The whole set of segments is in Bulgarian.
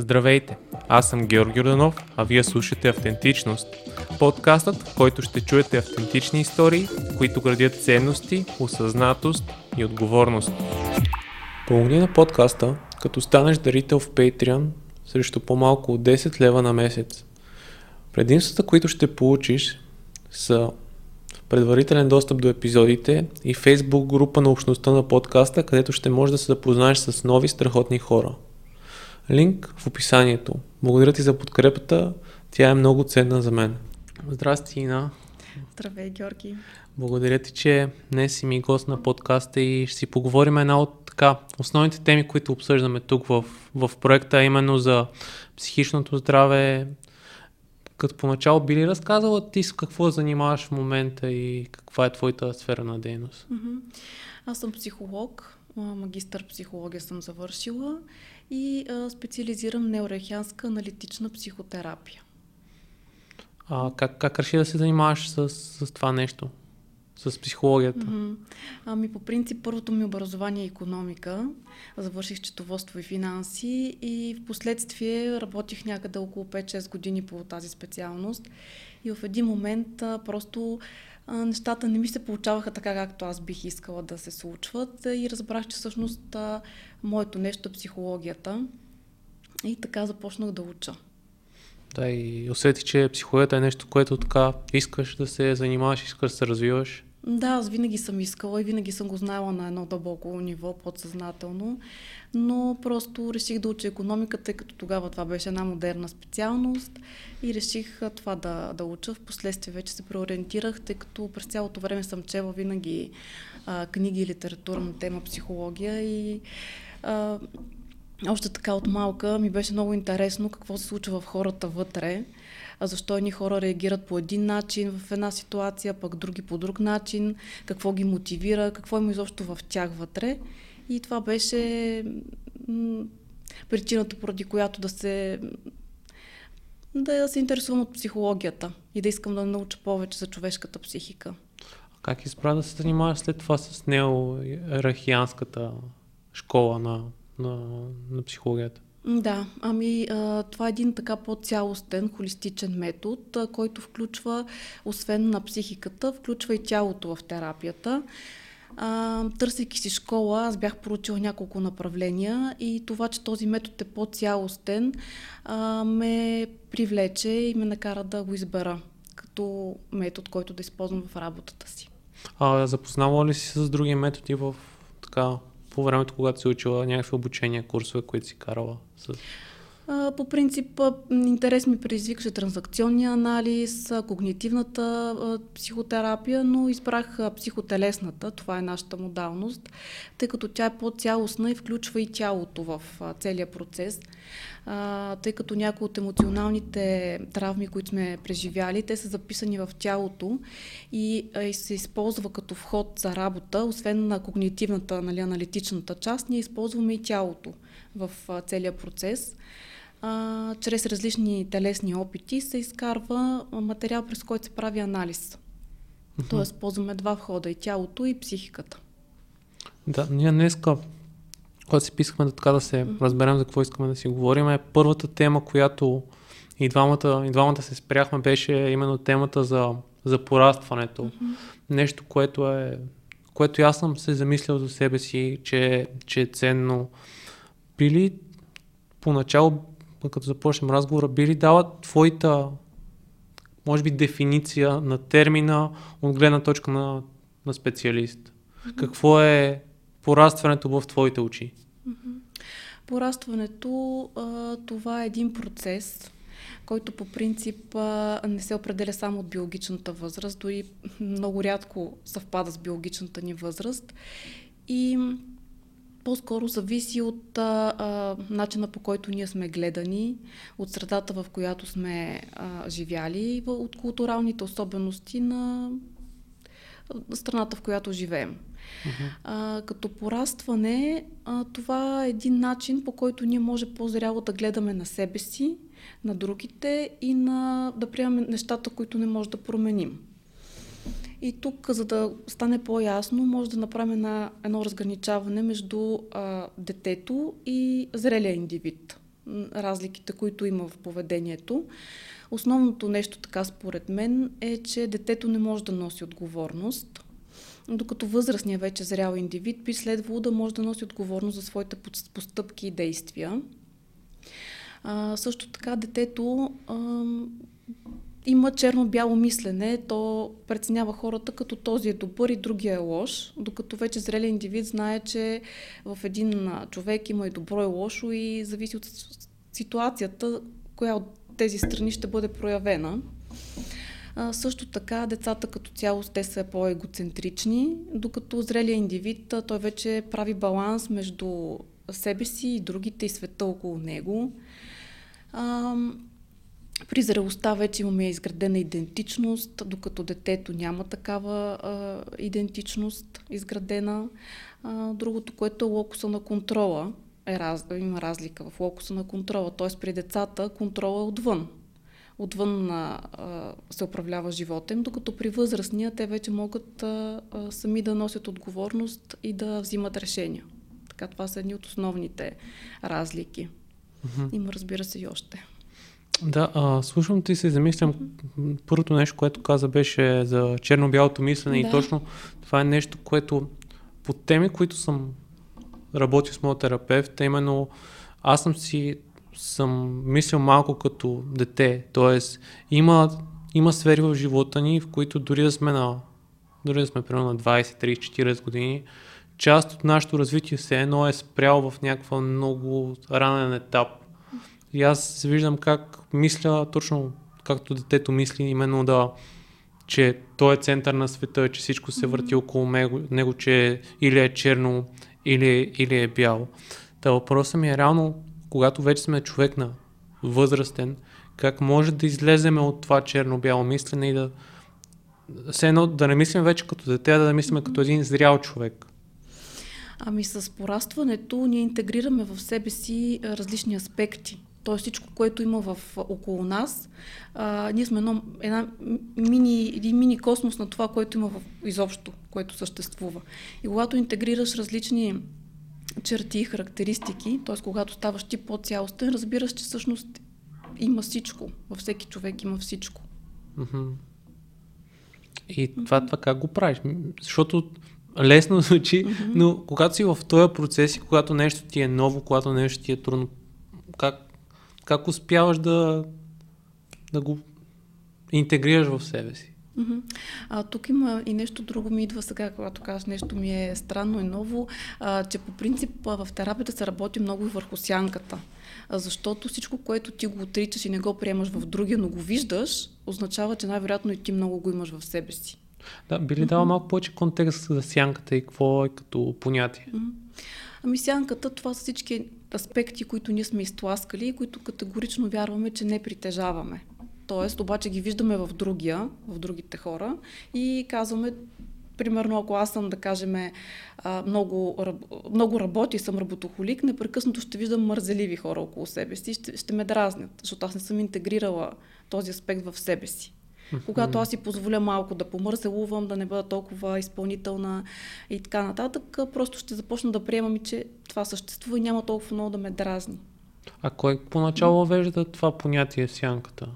Здравейте! Аз съм Георги Роданов, а вие слушате Автентичност. Подкастът, в който ще чуете автентични истории, които градят ценности, осъзнатост и отговорност. Помогни на подкаста, като станеш дарител в Patreon срещу по-малко от 10 лева на месец. Предимствата, които ще получиш са предварителен достъп до епизодите и Facebook група на общността на подкаста, където ще можеш да се запознаеш с нови страхотни хора. Линк в описанието. Благодаря ти за подкрепата. Тя е много ценна за мен. Здрасти, Ина. Здравей, Георги. Благодаря ти, че днес си ми гост на подкаста и ще си поговорим една от така, основните теми, които обсъждаме тук в, в проекта, именно за психичното здраве, като поначало би ли разказала ти с какво занимаваш в момента и каква е твоята сфера на дейност? Аз съм психолог, магистър психология съм завършила и а, специализирам неорехианска аналитична психотерапия. А как, как реши да се занимаваш с, с това нещо? с психологията? Mm-hmm. Ами по принцип първото ми образование е економика. Завърших четоводство и финанси и в последствие работих някъде около 5-6 години по тази специалност. И в един момент а, просто нещата не ми се получаваха така, както аз бих искала да се случват и разбрах, че всъщност моето нещо е психологията. И така започнах да уча. Да, и усети, че психологията е нещо, което така искаш да се занимаваш, искаш да се развиваш. Да, аз винаги съм искала и винаги съм го знаела на едно дълбоко ниво, подсъзнателно, но просто реших да уча економиката, тъй като тогава това беше една модерна специалност и реших това да, да уча. Впоследствие вече се преориентирах, тъй като през цялото време съм чела винаги а, книги и литература на тема психология и а, още така от малка ми беше много интересно какво се случва в хората вътре а защо едни хора реагират по един начин в една ситуация, пък други по друг начин, какво ги мотивира, какво има изобщо в тях вътре. И това беше причината, поради която да се да се интересувам от психологията и да искам да науча повече за човешката психика. Как избра да се занимаваш след това с неорахианската школа на, на, на психологията? Да, ами а, това е един така по-цялостен, холистичен метод, а, който включва, освен на психиката, включва и тялото в терапията. А, търсейки си школа, аз бях поручила няколко направления и това, че този метод е по-цялостен, а, ме привлече и ме накара да го избера като метод, който да използвам в работата си. А запознава ли си с други методи в така по времето, когато си учила някакви обучения, курсове, които си карала? С... По принцип, интерес ми предизвикаше транзакционния анализ, когнитивната психотерапия, но избрах психотелесната, това е нашата модалност, тъй като тя е по-цялостна и включва и тялото в целия процес. Тъй като някои от емоционалните травми, които сме преживяли, те са записани в тялото и се използва като вход за работа, освен на когнитивната, нали, аналитичната част, ние използваме и тялото в целия процес а, чрез различни телесни опити се изкарва материал, през който се прави анализ. Тоест, ползваме два входа и тялото, и психиката. Да, ние днеска, когато си писахме да така да се разберем за какво искаме да си говорим, е първата тема, която и двамата, и двамата се спряхме, беше именно темата за, за порастването. Uh-huh. Нещо, което е което аз съм се замислял за себе си, че, че е ценно. Били поначало като започнем разговора, би ли дала твоята, може би, дефиниция на термина от гледна точка на, на специалист? Mm-hmm. Какво е порастването в твоите очи? Mm-hmm. Порастването, а, това е един процес, който по принцип а, не се определя само от биологичната възраст, дори много рядко съвпада с биологичната ни възраст. И по-скоро зависи от а, а, начина по който ние сме гледани, от средата в която сме а, живяли, от културалните особености на страната, в която живеем. Uh-huh. А, като порастване, а, това е един начин, по който ние може по-зряло да гледаме на себе си, на другите и на, да приемаме нещата, които не може да променим. И тук, за да стане по-ясно, може да направим една, едно разграничаване между а, детето и зрелия индивид. разликите, които има в поведението. Основното нещо, така според мен, е, че детето не може да носи отговорност, докато възрастният вече зрял индивид би следвало да може да носи отговорност за своите постъпки и действия. А, също така детето а, има черно-бяло мислене, то преценява хората като този е добър и другия е лош, докато вече зрелият индивид знае, че в един човек има и добро и лошо и зависи от ситуацията, коя от тези страни ще бъде проявена. А, също така децата като цяло те са по-егоцентрични, докато зрелият индивид той вече прави баланс между себе си и другите и света около него. А, при зрелостта вече имаме изградена идентичност, докато детето няма такава а, идентичност изградена. А, другото, което е локуса на контрола, е раз, има разлика в локуса на контрола. Т.е. при децата контрола е отвън. Отвън а, се управлява живота им, докато при възрастния те вече могат а, а, сами да носят отговорност и да взимат решения. Така това са едни от основните разлики. Mm-hmm. Има, разбира се, и още. Да, а, слушам ти се замислям. Първото нещо, което каза, беше за черно-бялото мислене да. и точно това е нещо, което по теми, които съм работил с моят терапевт, именно аз съм си съм мислил малко като дете. Тоест, има, има сфери в живота ни, в които дори да сме на дори да сме примерно на 20, 30, 40 години, част от нашето развитие все едно е спрял в някаква много ранен етап. И аз виждам как мисля точно както детето мисли, именно да, че той е център на света, че всичко се върти около него, него че или е черно, или, или е бяло. Та въпросът ми е реално, когато вече сме човек на възрастен, как може да излеземе от това черно-бяло мислене и да все едно да не мислим вече като дете, а да мислим като един зрял човек. Ами с порастването ние интегрираме в себе си различни аспекти. Тоест всичко, което има в, около нас, а, ние сме едно, една мини, един мини космос на това, което има в изобщо, което съществува. И когато интегрираш различни черти и характеристики, т.е. когато ставаш ти по-цялостен, разбираш, че всъщност има всичко. Във всеки човек има всичко. Mm-hmm. И това, това как го правиш? Защото лесно звучи, mm-hmm. но когато си в този процес и когато нещо ти е ново, когато нещо ти е трудно, как, как успяваш да, да го интегрираш в себе си? А, тук има и нещо друго ми идва сега, когато кажеш нещо ми е странно и ново, а, че по принцип в терапията се работи много и върху сянката. А, защото всичко, което ти го отричаш и не го приемаш в другия, но го виждаш, означава, че най-вероятно и ти много го имаш в себе си. Да, би ли дала малко повече контекст за сянката и какво е като понятие? Ами сянката, това са всички аспекти, които ние сме изтласкали и които категорично вярваме, че не притежаваме. Тоест, обаче ги виждаме в другия, в другите хора и казваме, примерно, ако аз съм, да кажем, много, много работи и съм работохолик, непрекъснато ще виждам мързеливи хора около себе си, ще, ще ме дразнят, защото аз не съм интегрирала този аспект в себе си. Когато аз си позволя малко да помързелувам, да не бъда толкова изпълнителна и така нататък, просто ще започна да приемам и, че това съществува и няма толкова много да ме дразни. А кой поначало вежда това понятие сянката?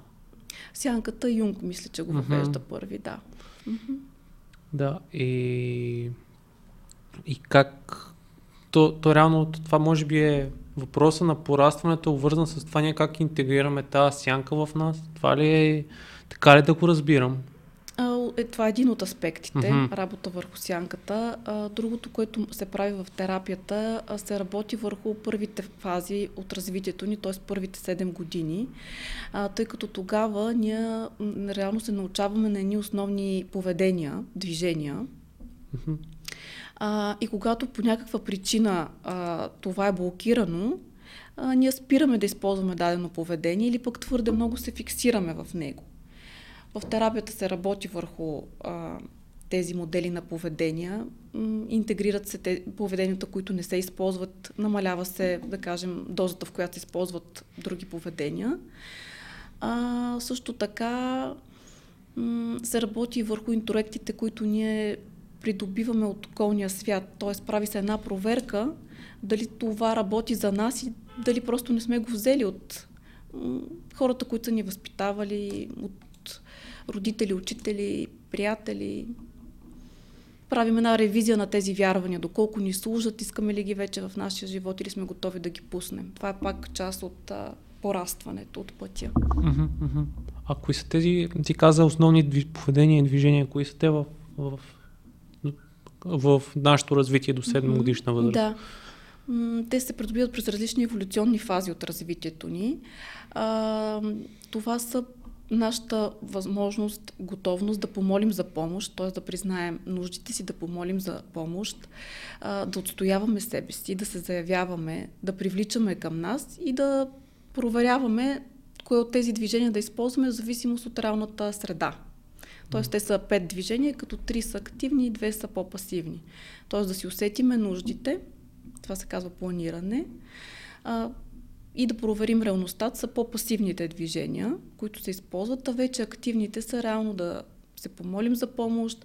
Сянката Юнг, мисля, че го въвежда mm-hmm. първи, да. Mm-hmm. Да, и, и как то, то реално това може би е въпроса на порастването, обвързан с това ние как интегрираме тази сянка в нас. Това ли е, така ли да го разбирам? е, това е един от аспектите, mm-hmm. работа върху сянката. А, другото, което се прави в терапията, а, се работи върху първите фази от развитието ни, т.е. първите 7 години, а, тъй като тогава ние реално се научаваме на едни основни поведения, движения. Mm-hmm. А, и когато по някаква причина а, това е блокирано, а, ние спираме да използваме дадено поведение или пък твърде много се фиксираме в него. В терапията се работи върху а, тези модели на поведения, интегрират се те, поведенията, които не се използват, намалява се, да кажем, дозата, в която се използват други поведения. А, също така се работи върху интроектите, които ние придобиваме от околния свят. Т.е. прави се една проверка дали това работи за нас и дали просто не сме го взели от хората, които са ни възпитавали, от родители, учители, приятели. Правим една ревизия на тези вярвания, доколко ни служат, искаме ли ги вече в нашия живот или сме готови да ги пуснем. Това е пак част от а, порастването от пътя. А кои са тези, ти каза, основни поведения и движения, кои са те в, в, в, в нашето развитие до 7 годишна възраст? Да. Те се придобиват през различни еволюционни фази от развитието ни. А, това са нашата възможност, готовност да помолим за помощ, т.е. да признаем нуждите си, да помолим за помощ, да отстояваме себе си, да се заявяваме, да привличаме към нас и да проверяваме кое от тези движения да използваме в зависимост от реалната среда. Тоест, те са пет движения, като три са активни и две са по-пасивни. Тоест, да си усетиме нуждите, това се казва планиране, и да проверим реалността, са по-пасивните движения, които се използват, а вече активните са реално да се помолим за помощ,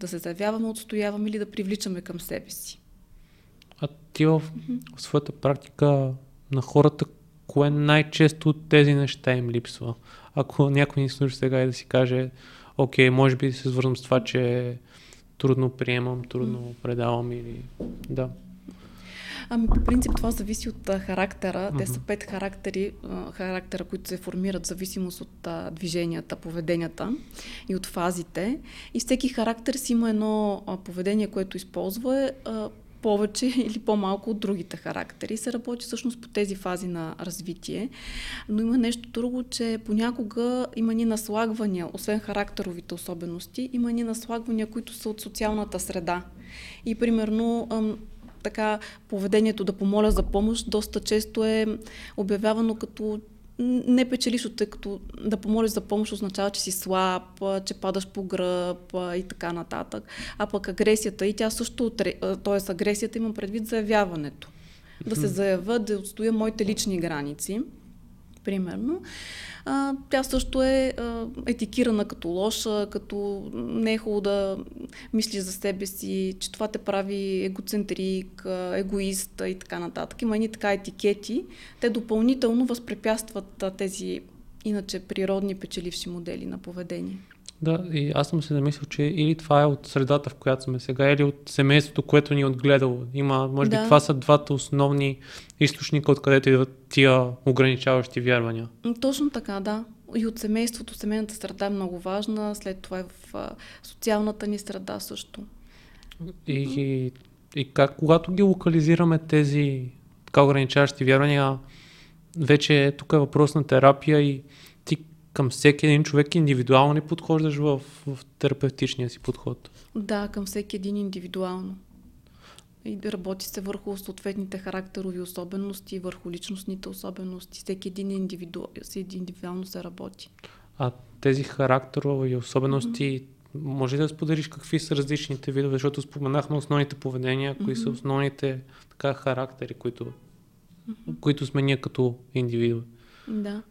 да се заявяваме, отстояваме или да привличаме към себе си. А ти в, в своята практика на хората, кое най-често от тези неща им липсва? Ако някой ни слуша сега и да си каже, окей, може би се свързвам с това, че трудно приемам, трудно предавам или... Да. Ами, по принцип това зависи от а, характера. Те са пет характери, а, характера, които се формират в зависимост от а, движенията, поведенията и от фазите. И всеки характер си има едно а, поведение, което използва. А, повече или по-малко от другите характери. се работи всъщност по тези фази на развитие. Но има нещо друго, че понякога има ни наслагвания, освен характеровите особености, има ни наслагвания, които са от социалната среда. И примерно така поведението да помоля за помощ доста често е обявявано като не печелиш, тъй като да помолиш за помощ означава, че си слаб, че падаш по гръб и така нататък. А пък агресията и тя също, т.е. агресията има предвид заявяването. Да се заявя, да отстоя моите лични граници, примерно тя също е етикирана като лоша, като не е хубаво да мислиш за себе си, че това те прави егоцентрик, егоист и така нататък. Има едни така етикети. Те допълнително възпрепятстват тези иначе природни печеливши модели на поведение. Да, и аз съм се замислил, че или това е от средата, в която сме сега, или от семейството, което ни е отгледало. Има, може да. би това са двата основни източника, откъдето идват тия ограничаващи вярвания. Точно така, да. И от семейството, семейната среда е много важна, след това е в социалната ни среда също. И, и, и как, когато ги локализираме тези така ограничаващи вярвания, вече тук е въпрос на терапия и към всеки един човек индивидуално ли подхождаш в, в терапевтичния си подход? Да, към всеки един индивидуално. И работи се върху съответните характерови особености, върху личностните особености. Всеки един индивиду... индивидуално се работи. А тези характерови особености, mm-hmm. може ли да споделиш какви са различните видове, защото споменахме основните поведения, кои mm-hmm. са основните така, характери, които, mm-hmm. които сме ние като индивиду? Да.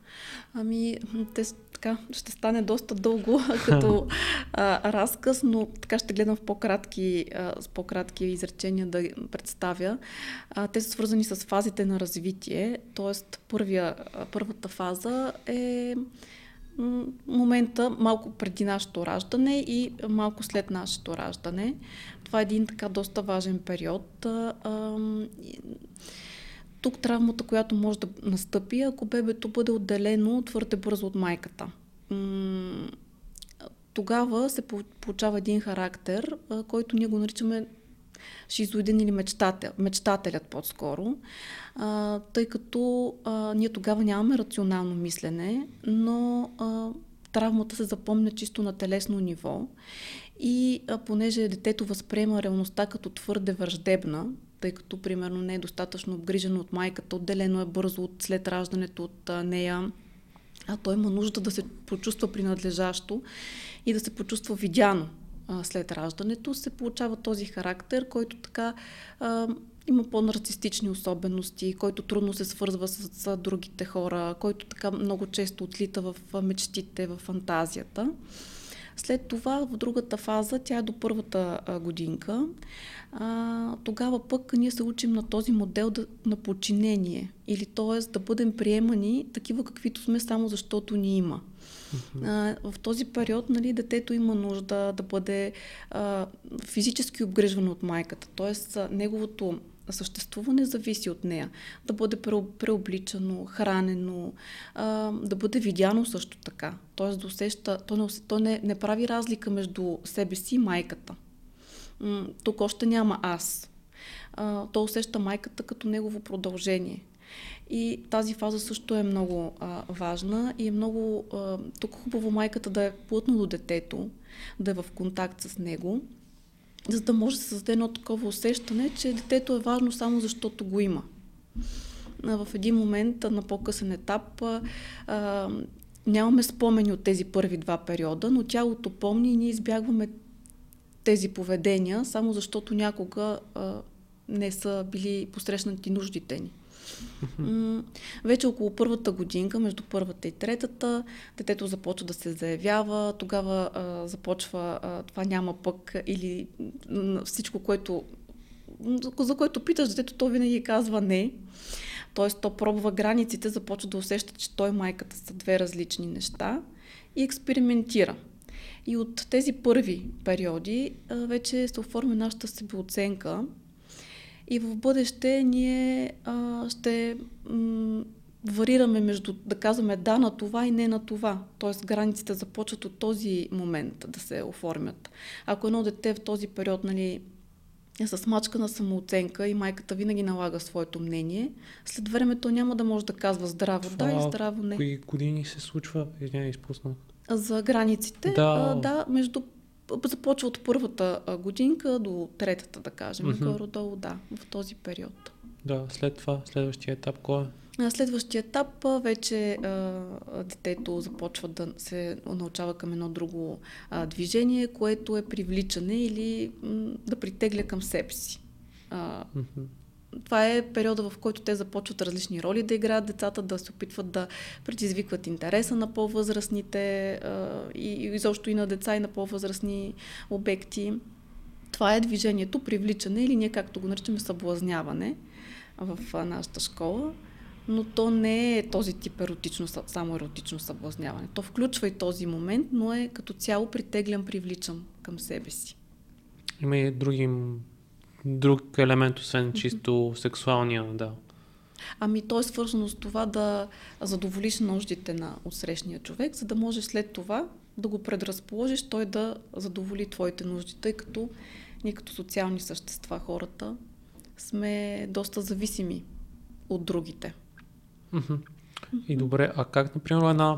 Ами, те така, ще стане доста дълго като а, разказ, но така ще гледам в по-кратки, а, с по-кратки изречения да представя. А, те са свързани с фазите на развитие, т.е. първата фаза е момента малко преди нашето раждане и малко след нашето раждане. Това е един така доста важен период. А, а, тук травмата, която може да настъпи, ако бебето бъде отделено твърде бързо от майката. Тогава се получава един характер, който ние го наричаме шизоиден или мечтател, мечтателят по-скоро, тъй като ние тогава нямаме рационално мислене, но травмата се запомня чисто на телесно ниво и понеже детето възприема реалността като твърде враждебна, тъй като примерно не е достатъчно обгрижено от майката, отделено е бързо от след раждането от нея, а той има нужда да се почувства принадлежащо и да се почувства видяно а, след раждането, се получава този характер, който така а, има по-нарцистични особености, който трудно се свързва с, с другите хора, който така много често отлита в мечтите, в фантазията. След това, в другата фаза, тя е до първата годинка, а, тогава пък ние се учим на този модел да, на подчинение. Или т.е. да бъдем приемани такива каквито сме, само защото ни има. А, в този период нали, детето има нужда да бъде а, физически обгрижвано от майката. Тоест, неговото съществуване зависи от нея. Да бъде преобличано, хранено, а, да бъде видяно също така. Тоест да усеща, то не, то не, не прави разлика между себе си и майката. Тук още няма аз. А, то усеща майката като негово продължение. И тази фаза също е много а, важна и е много а, тук хубаво майката да е плътно до детето, да е в контакт с него за да може да се създаде едно такова усещане, че детето е важно само защото го има. В един момент на по-късен етап а, нямаме спомени от тези първи два периода, но тялото помни и ние избягваме тези поведения, само защото някога а, не са били посрещнати нуждите ни. Вече около първата годинка, между първата и третата, детето започва да се заявява, тогава а, започва а, това няма пък или всичко, което за което питаш детето, то винаги казва не. Тоест, то пробва границите, започва да усеща, че той и майката са две различни неща и експериментира. И от тези първи периоди а, вече се оформя нашата себеоценка, и в бъдеще ние а, ще м- варираме между да казваме да на това и не на това. Тоест границите започват от този момент да се оформят. Ако едно дете в този период нали, е с мачка на самооценка и майката винаги налага своето мнение, след времето няма да може да казва здраво това, да и здраво не. Кои години се случва? Извиня, изпуснал. За границите? Да. А, да, между започва от първата годинка до третата, да кажем, mm-hmm. горе-долу, да, в този период. Да, след това, следващия етап кой е? На следващия етап вече а, детето започва да се научава към едно друго а, движение, което е привличане или м, да притегля към себе си. А, mm-hmm това е периода, в който те започват различни роли да играят децата, да се опитват да предизвикват интереса на по-възрастните и, изобщо и на деца и на по-възрастни обекти. Това е движението, привличане или ние както го наричаме съблазняване в нашата школа. Но то не е този тип еротично, само еротично съблазняване. То включва и този момент, но е като цяло притеглям, привличам към себе си. Има и други друг елемент, освен чисто сексуалния, да. Ами то е свързано с това да задоволиш нуждите на отсрещния човек, за да може след това да го предразположиш той да задоволи твоите нужди, тъй като ние като социални същества, хората, сме доста зависими от другите. И добре, а как, например, една,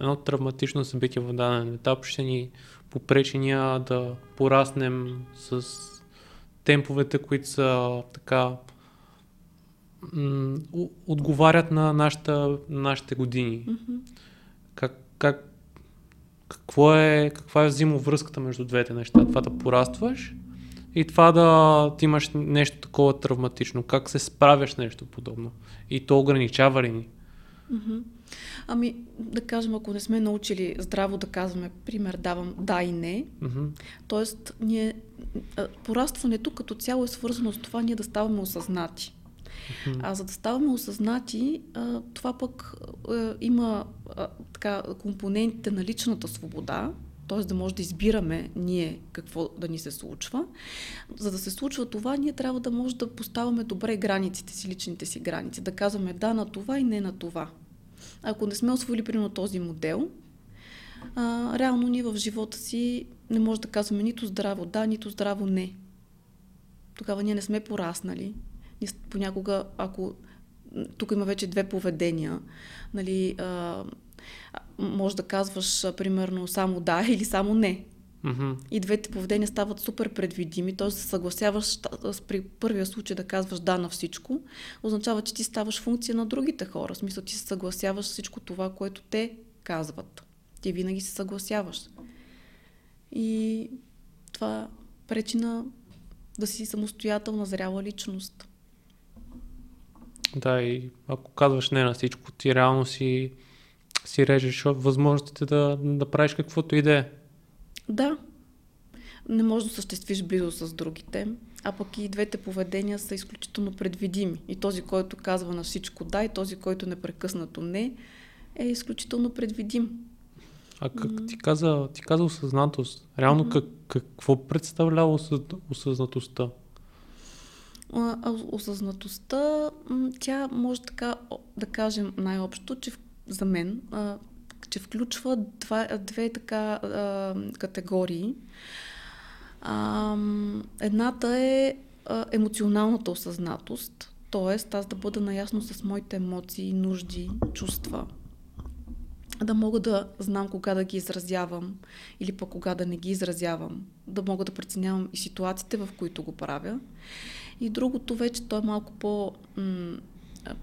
едно травматично събитие в даден етап ще ни попречи ние да пораснем с темповете, които са така м- отговарят на нашата, нашите години. Mm-hmm. Как, как, какво е, каква е взаимовръзката между двете неща? Това да порастваш и това да ти имаш нещо такова травматично. Как се справяш нещо подобно? И то ограничава ли ни? Mm-hmm. Ами, да кажем, ако не сме научили здраво да казваме, пример, давам да и не, mm-hmm. т.е. ние, порастването като цяло е свързано с това ние да ставаме осъзнати. Mm-hmm. А за да ставаме осъзнати, това пък има така компонентите на личната свобода, т.е. да може да избираме ние какво да ни се случва. За да се случва това, ние трябва да може да поставяме добре границите си, личните си граници, да казваме да на това и не на това. Ако не сме освоили примерно този модел, а, реално ние в живота си не може да казваме нито здраво да, нито здраво не. Тогава ние не сме пораснали. Ние понякога, ако тук има вече две поведения, нали, а, може да казваш примерно само да или само не. Mm-hmm. И двете поведения стават супер предвидими, т.е. се съгласяваш при първия случай да казваш да на всичко, означава, че ти ставаш функция на другите хора. В смисъл, ти се съгласяваш всичко това, което те казват. Ти винаги се съгласяваш. И това пречи на да си самостоятелна, зряла личност. Да, и ако казваш не на всичко, ти реално си, си режеш възможностите да, да правиш каквото и да е. Да. Не можеш да съществиш близо с другите, а пък и двете поведения са изключително предвидими. И този, който казва на всичко да, и този, който непрекъснато не, е изключително предвидим. А как ти каза, ти каза осъзнатост? Реално как, какво представлява осъзнатостта? Осъзнатостта, тя може така да кажем най-общо, че за мен, че включва два, две така а, категории. А, едната е а, емоционалната осъзнатост, т.е. аз да бъда наясно с моите емоции, нужди, чувства, да мога да знам кога да ги изразявам или пък кога да не ги изразявам, да мога да преценявам и ситуациите, в които го правя. И другото вече, то е малко по,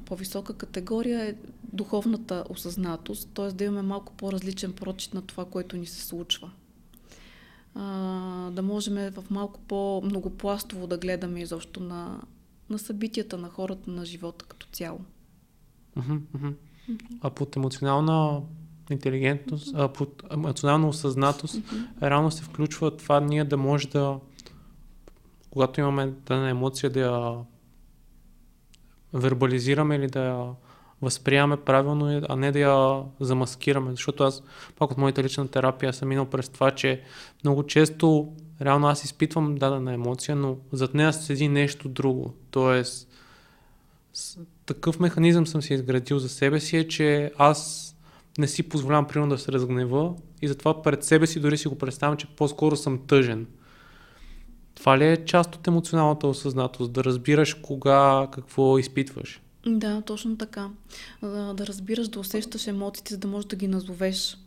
по-висока категория, е духовната осъзнатост, т.е. да имаме малко по-различен прочит на това, което ни се случва. А, да можем в малко по-многопластово да гледаме изобщо на, на събитията, на хората, на живота като цяло. А под емоционална интелигентност, а под емоционална осъзнатост, mm-hmm. реално се включва това ние да може да, когато имаме дадена емоция, да я вербализираме или да я възприемаме правилно, а не да я замаскираме. Защото аз, пак от моята лична терапия, съм минал през това, че много често реално аз изпитвам дадена емоция, но зад нея седи нещо друго. Тоест, такъв механизъм съм си изградил за себе си е, че аз не си позволявам примерно да се разгнева и затова пред себе си дори си го представям, че по-скоро съм тъжен. Това ли е част от емоционалната осъзнатост? Да разбираш кога, какво изпитваш? Да, точно така. Да, разбираш, да усещаш емоциите, за да можеш да ги назовеш.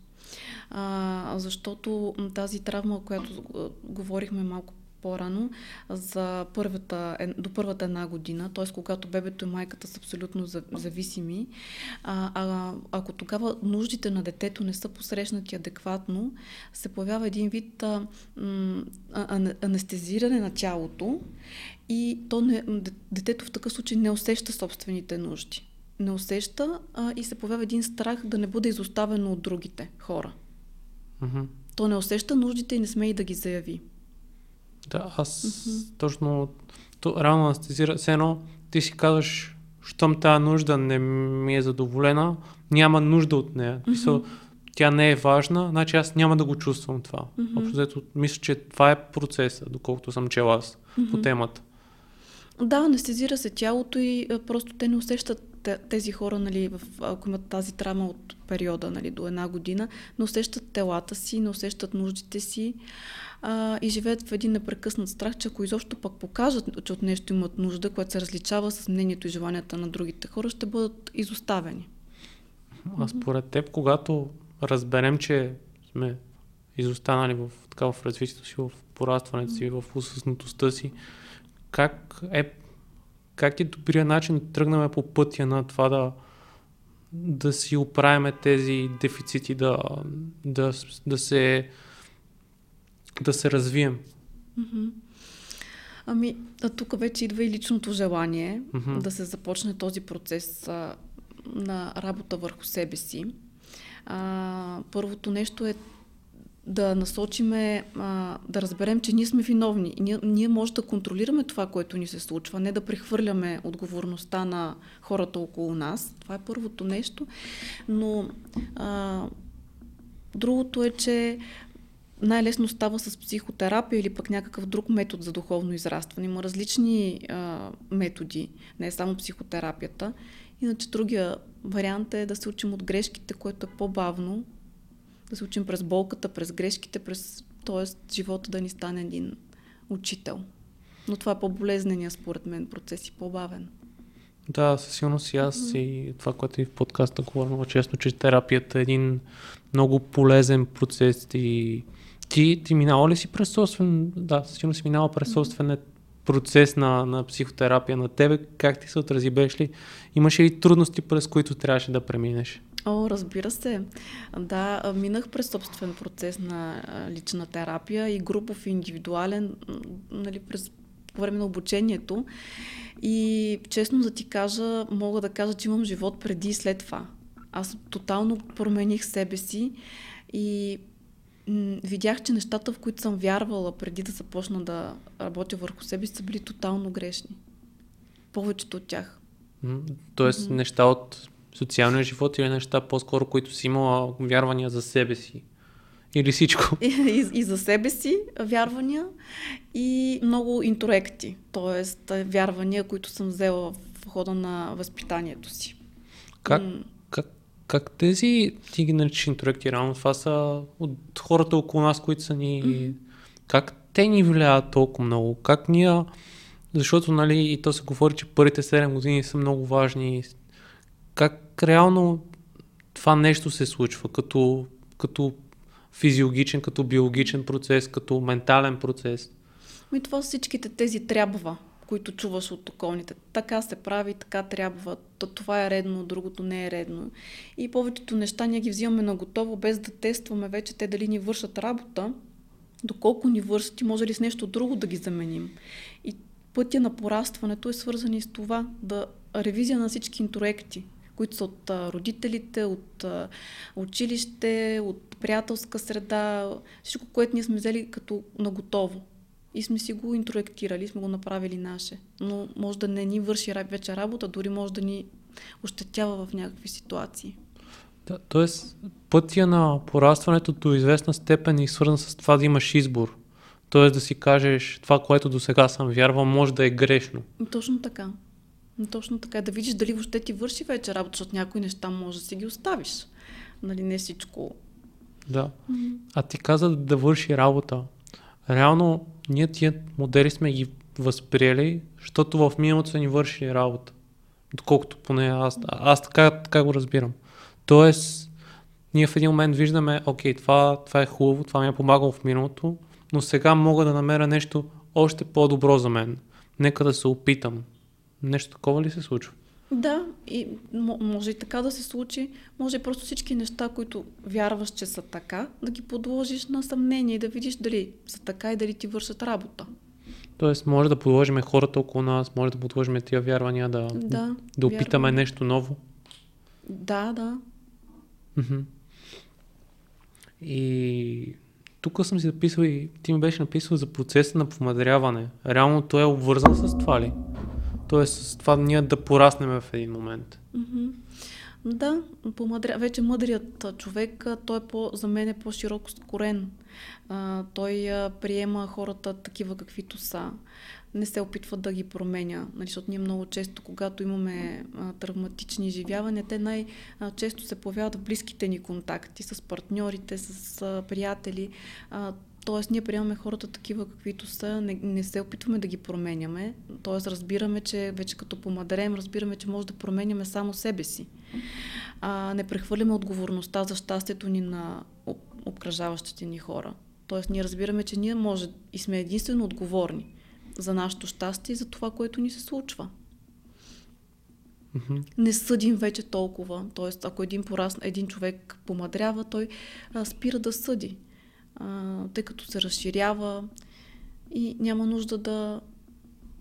А, защото тази травма, която говорихме малко по-рано, за първата, до първата една година, т.е. когато бебето и майката са абсолютно зависими, а, а, ако тогава нуждите на детето не са посрещнати адекватно, се появява един вид а, а, анестезиране на тялото и то не, детето в такъв случай не усеща собствените нужди. Не усеща а, и се появява един страх да не бъде изоставено от другите хора. Mm-hmm. То не усеща нуждите и не сме и да ги заяви. Да, аз mm-hmm. точно то, реално анестезира. Все едно ти си казваш, щом тази нужда не ми е задоволена, няма нужда от нея. Mm-hmm. тя не е важна, значи аз няма да го чувствам това. Mm-hmm. Общо мисля, че това е процеса, доколкото съм чел аз mm-hmm. по темата. Да, анестезира се тялото и а, просто те не усещат тези хора, нали, в, ако имат тази травма от периода нали, до една година, не усещат телата си, не усещат нуждите си а, и живеят в един непрекъснат страх, че ако изобщо пък покажат, че от нещо имат нужда, което се различава с мнението и желанията на другите хора, ще бъдат изоставени. А според теб, когато разберем, че сме изостанали в, така, в развитието си, в порастването си, в осъзнатостта си, как е как е добрият начин да тръгнем по пътя на това да, да си оправяме тези дефицити, да, да, да, се, да се развием? Mm-hmm. Ами, а тук вече идва и личното желание mm-hmm. да се започне този процес а, на работа върху себе си. А, първото нещо е да насочиме, а, да разберем, че ние сме виновни. Ние, ние може да контролираме това, което ни се случва, не да прехвърляме отговорността на хората около нас. Това е първото нещо. Но а, другото е, че най-лесно става с психотерапия или пък някакъв друг метод за духовно израстване. Има различни а, методи, не е само психотерапията. Иначе другия вариант е да се учим от грешките, което е по-бавно, да се учим през болката, през грешките, през, т.е. живота да ни стане един учител. Но това е по-болезнения, според мен, процес и по-бавен. Да, със сигурност и аз mm-hmm. и това, което и в подкаста говоря много често, че терапията е един много полезен процес и ти, ти минала ли си през собствен, да, със сигурност си минала през собствен процес на, на психотерапия на тебе, как ти се отрази, беше ли, имаше ли трудности, през които трябваше да преминеш? О, разбира се. Да, минах през собствен процес на лична терапия и групов и индивидуален, нали, през по време на обучението. И честно да ти кажа, мога да кажа, че имам живот преди и след това. Аз тотално промених себе си и видях, че нещата, в които съм вярвала преди да започна да работя върху себе си, са били тотално грешни. Повечето от тях. Тоест mm-hmm. неща от социалния живот или неща по-скоро, които си имала вярвания за себе си? Или всичко? И, и, и за себе си вярвания и много интроекти, т.е. вярвания, които съм взела в хода на възпитанието си. Как, м- как, как тези, ти ги наричаш интроекти, реално това са от хората около нас, които са ни... Mm-hmm. Как те ни влияят толкова много? Как ние... Защото, нали, и то се говори, че първите 7 години са много важни. Как реално това нещо се случва, като, като физиологичен, като биологичен процес, като ментален процес? Ми това всичките тези трябва, които чуваш от околните. Така се прави, така трябва, това е редно, другото не е редно. И повечето неща ние ги взимаме на готово, без да тестваме вече те дали ни вършат работа, доколко ни вършат и може ли с нещо друго да ги заменим. И пътя на порастването е свързан и с това да ревизия на всички интроекти, които са от родителите, от училище, от приятелска среда, всичко, което ние сме взели като наготово. И сме си го интроектирали, сме го направили наше. Но може да не ни върши вече работа, дори може да ни ощетява в някакви ситуации. Да, тоест, пътя на порастването до известна степен е свързан с това да имаш избор. Тоест да си кажеш това, което до сега съм вярвал, може да е грешно. Точно така. Точно така. Да видиш дали въобще ти върши вече работа, защото някои неща може да си ги оставиш. Нали, не всичко. Да. Mm-hmm. А ти каза да върши работа. Реално, ние тия модели сме ги възприели, защото в миналото са ни вършили работа. Доколкото поне аз, аз така, така го разбирам. Тоест, ние в един момент виждаме, окей, това, това е хубаво, това ми е помагало в миналото, но сега мога да намеря нещо още по-добро за мен. Нека да се опитам. Нещо такова ли се случва? Да, и може и така да се случи. Може просто всички неща, които вярваш, че са така, да ги подложиш на съмнение и да видиш дали са така и дали ти вършат работа. Тоест, може да подложим хората около нас, може да подложим тия вярвания да, да, да опитаме вярвам. нещо ново. Да, да. И тук съм си записал и ти ми беше написал за процеса на помадряване. Реално той е обвързан с това ли? Тоест с това ние да пораснем в един момент. Mm-hmm. Да, помадря... вече мъдрият човек, той е по, за мен е по-широко скорен. А, той а, приема хората такива каквито са. Не се опитва да ги променя. Нали, защото ние много често, когато имаме а, травматични изживявания, те най-често се появяват в близките ни контакти с партньорите, с а, приятели. А, Тоест, ние приемаме хората такива, каквито са, не, не се опитваме да ги променяме. Тоест, разбираме, че вече като помадрем, разбираме, че може да променяме само себе си. А, не прехвърляме отговорността за щастието ни на обкръжаващите ни хора. Тоест, ние разбираме, че ние може и сме единствено отговорни за нашето щастие и за това, което ни се случва. Mm-hmm. Не съдим вече толкова. Тоест, ако един, порас, един човек помадрява, той а, спира да съди а, тъй като се разширява и няма нужда да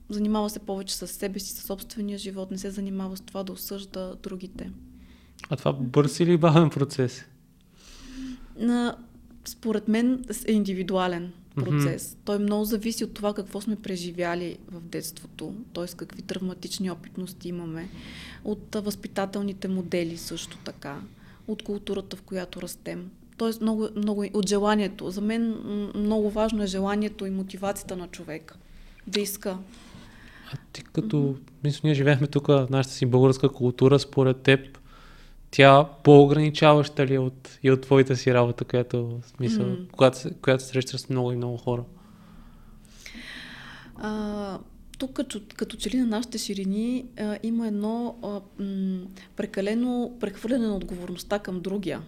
занимава се повече с себе си, със собствения живот, не се занимава с това да осъжда другите. А това бърз или бавен процес? На, според мен е индивидуален процес. Mm-hmm. Той много зависи от това какво сме преживяли в детството, т.е. какви травматични опитности имаме, от възпитателните модели също така, от културата, в която растем. Тоест много, много от желанието. За мен много важно е желанието и мотивацията на човек да иска. А ти като, mm-hmm. мисля, ние живеехме тук в нашата си българска култура, според теб, тя по-ограничаваща ли е от, и от твоята си работа, която, смисъл, mm-hmm. която, която срещаш с много и много хора? А, тук като, като че ли на нашите ширини а, има едно а, м, прекалено прехвърляне на отговорността към другия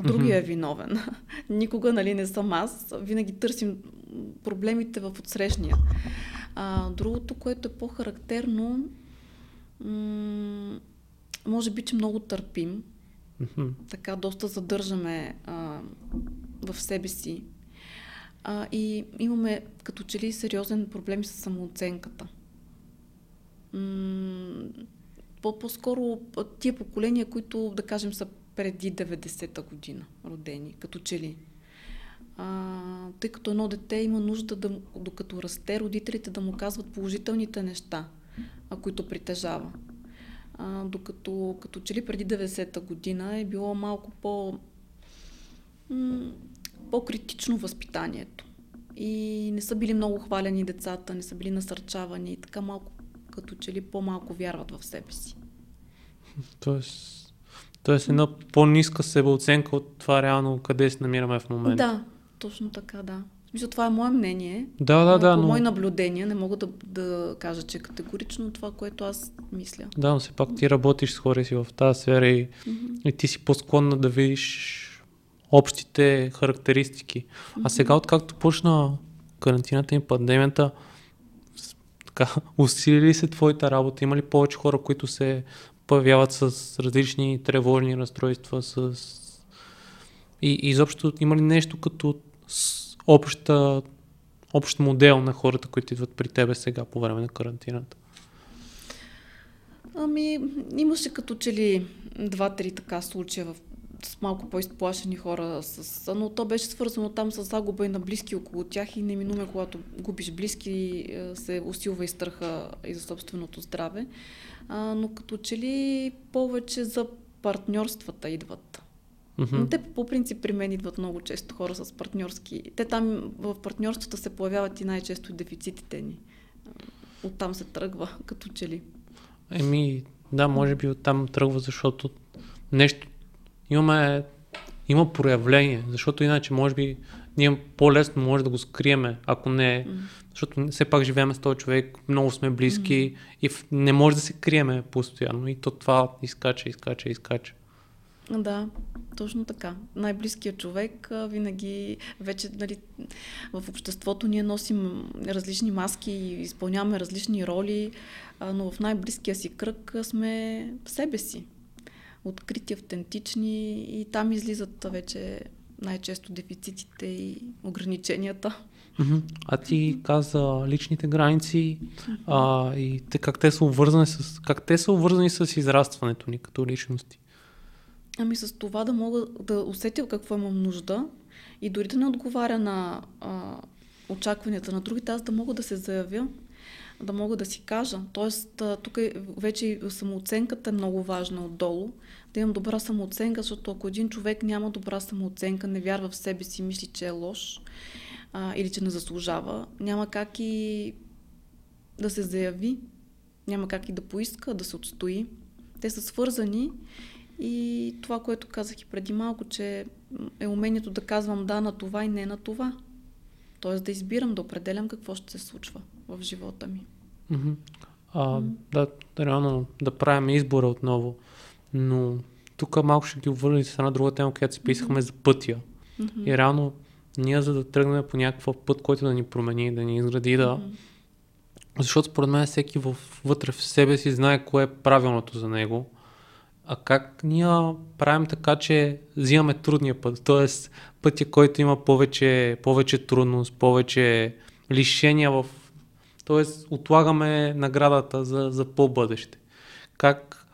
другия е виновен. Никога, нали, не съм аз. Винаги търсим проблемите в отсрещния. А, другото, което е по-характерно, м- може би, че много търпим. Така, доста задържаме а, в себе си. А, и имаме като че ли сериозен проблем с самооценката. М- по-скоро тия поколения, които, да кажем, са преди 90-та година родени, като че ли. А, тъй като едно дете има нужда, да, докато расте, родителите да му казват положителните неща, а, които притежава. А, докато като че ли преди 90-та година е било малко по, м- по-критично възпитанието. И не са били много хвалени децата, не са били насърчавани и така малко като че ли по-малко вярват в себе си. Тоест, тоест една по-ниска себеоценка от това реално къде се намираме в момента. Да, точно така, да. Мисля, това е мое мнение. Да, да, да. Но... мои наблюдения не мога да, да кажа, че е категорично това, което аз мисля. Да, но все пак ти работиш с хора си в тази сфера и, Mm-hmm. и ти си по-склонна да видиш общите характеристики. А сега, откакто почна карантината и пандемията, така, усили ли се твоята работа? Има ли повече хора, които се появяват с различни тревожни разстройства? С... И изобщо има ли нещо като обща, общ модел на хората, които идват при тебе сега по време на карантината? Ами, имаше като че ли два-три така случая в с малко по-изплашени хора, с, но то беше свързано там с загуба и на близки около тях и неминуемо, когато губиш близки, е, се усилва и страха и за собственото здраве. А, но като че ли повече за партньорствата идват. Мгм. Но те по принцип при мен идват много често хора с партньорски. Те там в партньорствата се появяват и най-често дефицитите ни. Оттам се тръгва, като че ли. Еми, да, може би оттам тръгва, защото нещо имаме, има проявление, защото иначе може би ние по-лесно може да го скриеме, ако не, М. защото все пак живеем с този човек, много сме близки и в- не може да се криеме постоянно и то това изкача, изкача, изкача. Да, точно така. Най-близкият човек винаги вече нали, в обществото ние носим различни маски и изпълняваме различни роли, но в най-близкия си кръг сме себе си. Открити, автентични и там излизат вече най-често дефицитите и ограниченията. А ти каза личните граници а, и те, как, те са обвързани с, как те са обвързани с израстването ни като личности. Ами с това да мога да усетя какво имам нужда и дори да не отговаря на а, очакванията на другите, аз да мога да се заявя, да мога да си кажа. Тоест, тук е, вече самооценката е много важна отдолу, да имам добра самооценка, защото ако един човек няма добра самооценка, не вярва в себе си, мисли, че е лош а, или че не заслужава, няма как и да се заяви, няма как и да поиска, да се отстои. Те са свързани и това, което казах и преди малко, че е умението да казвам да на това и не на това. Тоест да избирам, да определям какво ще се случва в живота ми. Мгм. А, М. да, реално да правим избора отново. Но тук малко ще ги обвърли с една друга тема, която си писахме за пътя. Мгм. И реално ние за да тръгнем по някакъв път, който да ни промени, да ни изгради, да. Мгм. Защото според мен всеки в, вътре в себе си знае кое е правилното за него. А как ние правим така, че взимаме трудния път? Тоест пътя, който има повече, повече трудност, повече лишения в... Тоест отлагаме наградата за, за по-бъдеще. Как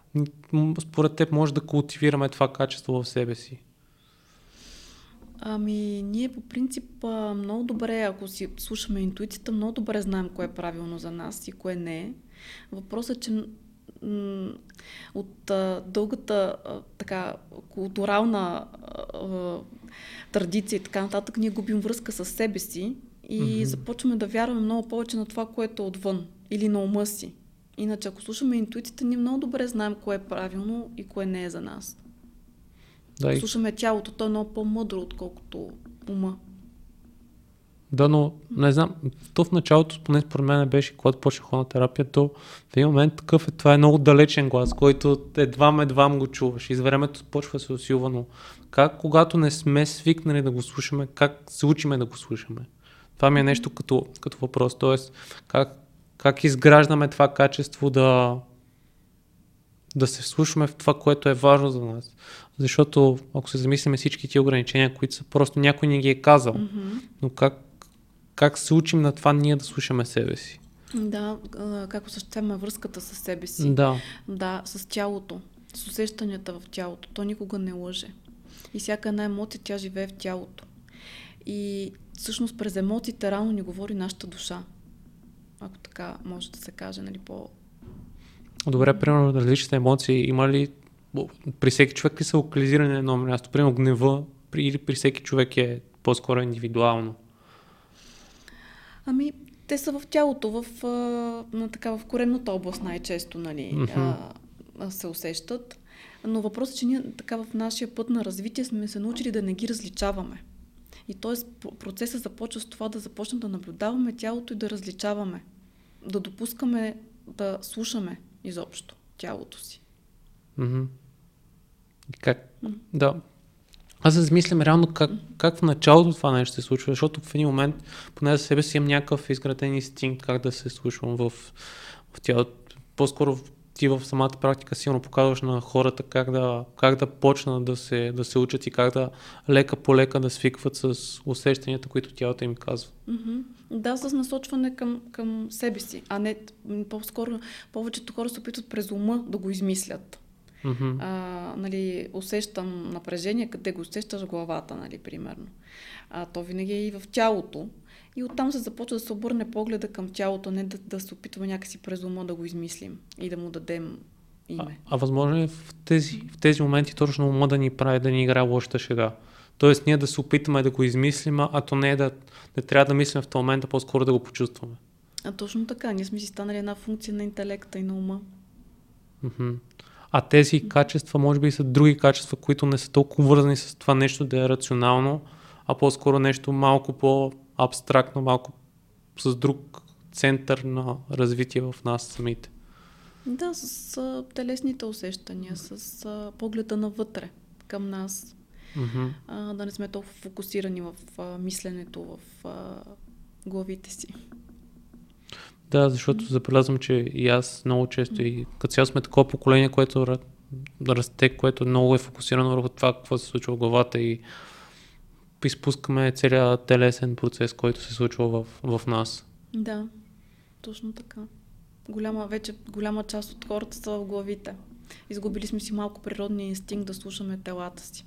според теб може да култивираме това качество в себе си? Ами, ние по принцип много добре, ако си слушаме интуицията, много добре знаем кое е правилно за нас и кое не е. Въпросът е, че от а, дългата а, така културална а, традиция и така нататък, ние губим връзка с себе си и Мгм. започваме да вярваме много повече на това, което е отвън или на ума си. Иначе, ако слушаме интуицията, ние много добре знаем кое е правилно и кое не е за нас. Да, и Слушаме тялото, то е много по-мъдро, отколкото ума. Да, но не знам, то в началото, поне според мен беше, когато почнах на терапия, то в един момент такъв е, това е много далечен глас, който едва едва го чуваш и с времето почва да се усилва, но как когато не сме свикнали да го слушаме, как се учиме да го слушаме? Това ми е нещо като, като въпрос, т.е. Как, как изграждаме това качество да, да се слушаме в това, което е важно за нас. Защото ако се замислиме всички тия ограничения, които са просто някой ни ги е казал, Мгм. но как, как се учим на това ние да слушаме себе си? Да, как осъществяваме връзката с себе си. Да. Да, с тялото, с усещанията в тялото. То никога не лъже. И всяка една емоция, тя живее в тялото. и всъщност през емоциите рано ни говори нашата душа. Ако така може да се каже, нали, по... Добре, примерно различните емоции, има ли при всеки човек ли са локализирани на едно място? Примерно гнева или при всеки човек е по-скоро индивидуално? Ами, те са в тялото, в, на така, в коренната област най-често нали, mm-hmm. а, се усещат. Но въпросът е, че ние така в нашия път на развитие сме се научили да не ги различаваме. И т.е. процесът започва с това да започнем да наблюдаваме тялото и да различаваме. Да допускаме да слушаме изобщо тялото си. Mm-hmm. Как? Mm-hmm. Да. Аз се замислям реално как, как в началото това нещо се случва, защото в един момент поне за себе си имам някакъв изграден инстинкт как да се слушам в, в тялото. По-скоро ти в самата практика силно показваш на хората как да, как да почнат да се, да се учат и как да лека по лека да свикват с усещанията, които тялото им казва. Да, с насочване към, към себе си, а не по-скоро повечето хора се опитват през ума да го измислят. Mm-hmm. А, нали, усещам напрежение, къде го усещаш главата, нали, примерно. А, то винаги е и в тялото. И оттам се започва да се обърне погледа към тялото, не да, да се опитваме някакси през ума да го измислим и да му дадем име. А, а възможно е в тези, в тези моменти точно ума да ни прави да ни играе лошата шега? Тоест ние да се опитаме да го измислим, а то не е да, да трябва да мислим в този момент, а по-скоро да го почувстваме. А точно така. Ние сме си станали една функция на интелекта и на ума. Mm-hmm. А тези качества, може би, са други качества, които не са толкова вързани с това нещо да е рационално, а по-скоро нещо малко по-абстрактно, малко с друг център на развитие в нас самите. Да, с а, телесните усещания, с а, погледа навътре към нас. Mm-hmm. А, да не сме толкова фокусирани в а, мисленето, в а, главите си. Да, защото забелязвам, че и аз много често и като цяло сме такова поколение, което расте, което много е фокусирано върху това, какво се случва в главата и изпускаме целият телесен процес, който се случва в, в нас. Да, точно така. Голяма, вече голяма част от хората са в главите. Изгубили сме си малко природния инстинкт да слушаме телата си.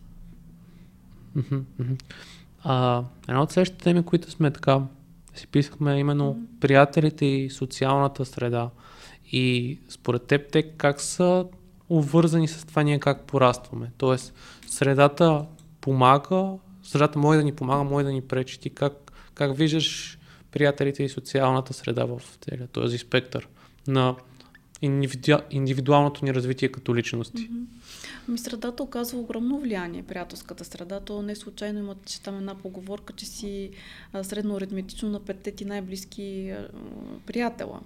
А, една от следващите теми, които сме така си писахме именно приятелите и социалната среда. И според теб те как са обвързани с това ние как порастваме? Тоест, средата помага, средата може да ни помага, може да ни пречи. Ти как, как виждаш приятелите и социалната среда в целия този спектър на индивиду... индивидуалното ни развитие като личности? Ми средата оказва огромно влияние, приятелската среда. То не случайно има, че там една поговорка, че си средно аритметично на петте ти най-близки приятела.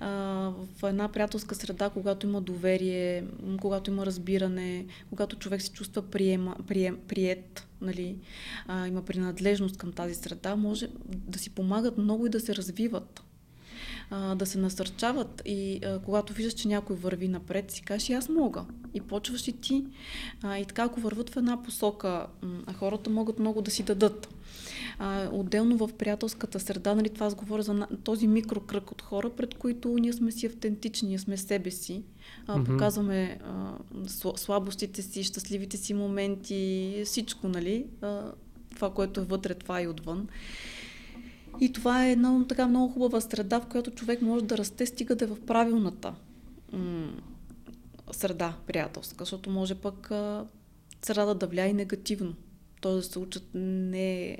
В една приятелска среда, когато има доверие, когато има разбиране, когато човек се чувства приема, прием, прият, нали, има принадлежност към тази среда, може да си помагат много и да се развиват а, да се насърчават и а, когато виждаш, че някой върви напред, си кажеш, аз мога. И почваш и ти. А, и така, ако върват в една посока, а хората могат много да си дадат. А, отделно в приятелската среда, нали, това аз говоря за този микрокръг от хора, пред които ние сме си автентични, ние сме себе си, а, mm-hmm. показваме а, слабостите си, щастливите си моменти, всичко, нали, а, това, което е вътре, това и отвън. И това е една така много хубава среда, в която човек може да расте, стига да е в правилната м- среда приятелска, защото може пък а, средата да влияе негативно. Т.е. да се учат не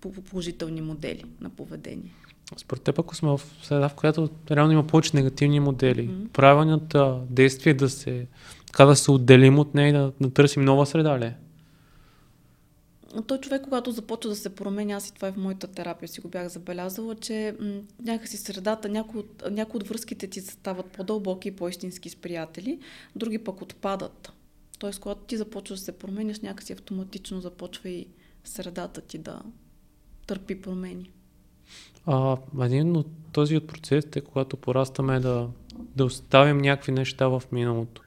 по положителни модели на поведение. Според теб, ако сме в среда, в която реално има повече негативни модели, mm-hmm. правилното действие е да се, така да се отделим от нея и да, да търсим нова среда ли? Е? той човек, когато започва да се променя, аз и това е в моята терапия си го бях забелязала, че някакси средата, някои от, някои от връзките ти стават по-дълбоки и по-истински с приятели, други пък отпадат. Тоест, когато ти започваш да се променяш, някакси автоматично започва и средата ти да търпи промени. А, един от този от процесите, когато порастаме да, да оставим някакви неща в миналото.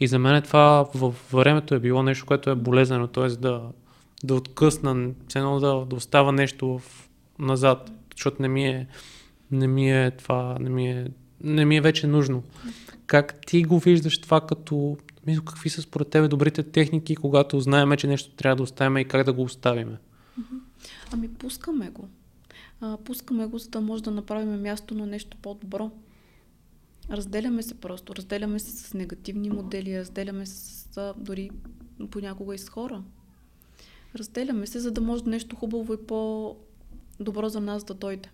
И за мен това във времето е било нещо, което е болезнено, т.е. да, да откъсна, едно да, да остава нещо в, назад, защото не ми е, не ми е това, не ми е, не ми е вече нужно. Как ти го виждаш това като Мисля, какви са според тебе добрите техники, когато знаеме, че нещо трябва да оставим и как да го оставиме? Ами пускаме го. А, пускаме го, за да може да направим място на нещо по-добро. Разделяме се просто. Разделяме се с негативни модели, разделяме се с, дори понякога и с хора. Разделяме се, за да може нещо хубаво и по-добро за нас да дойде.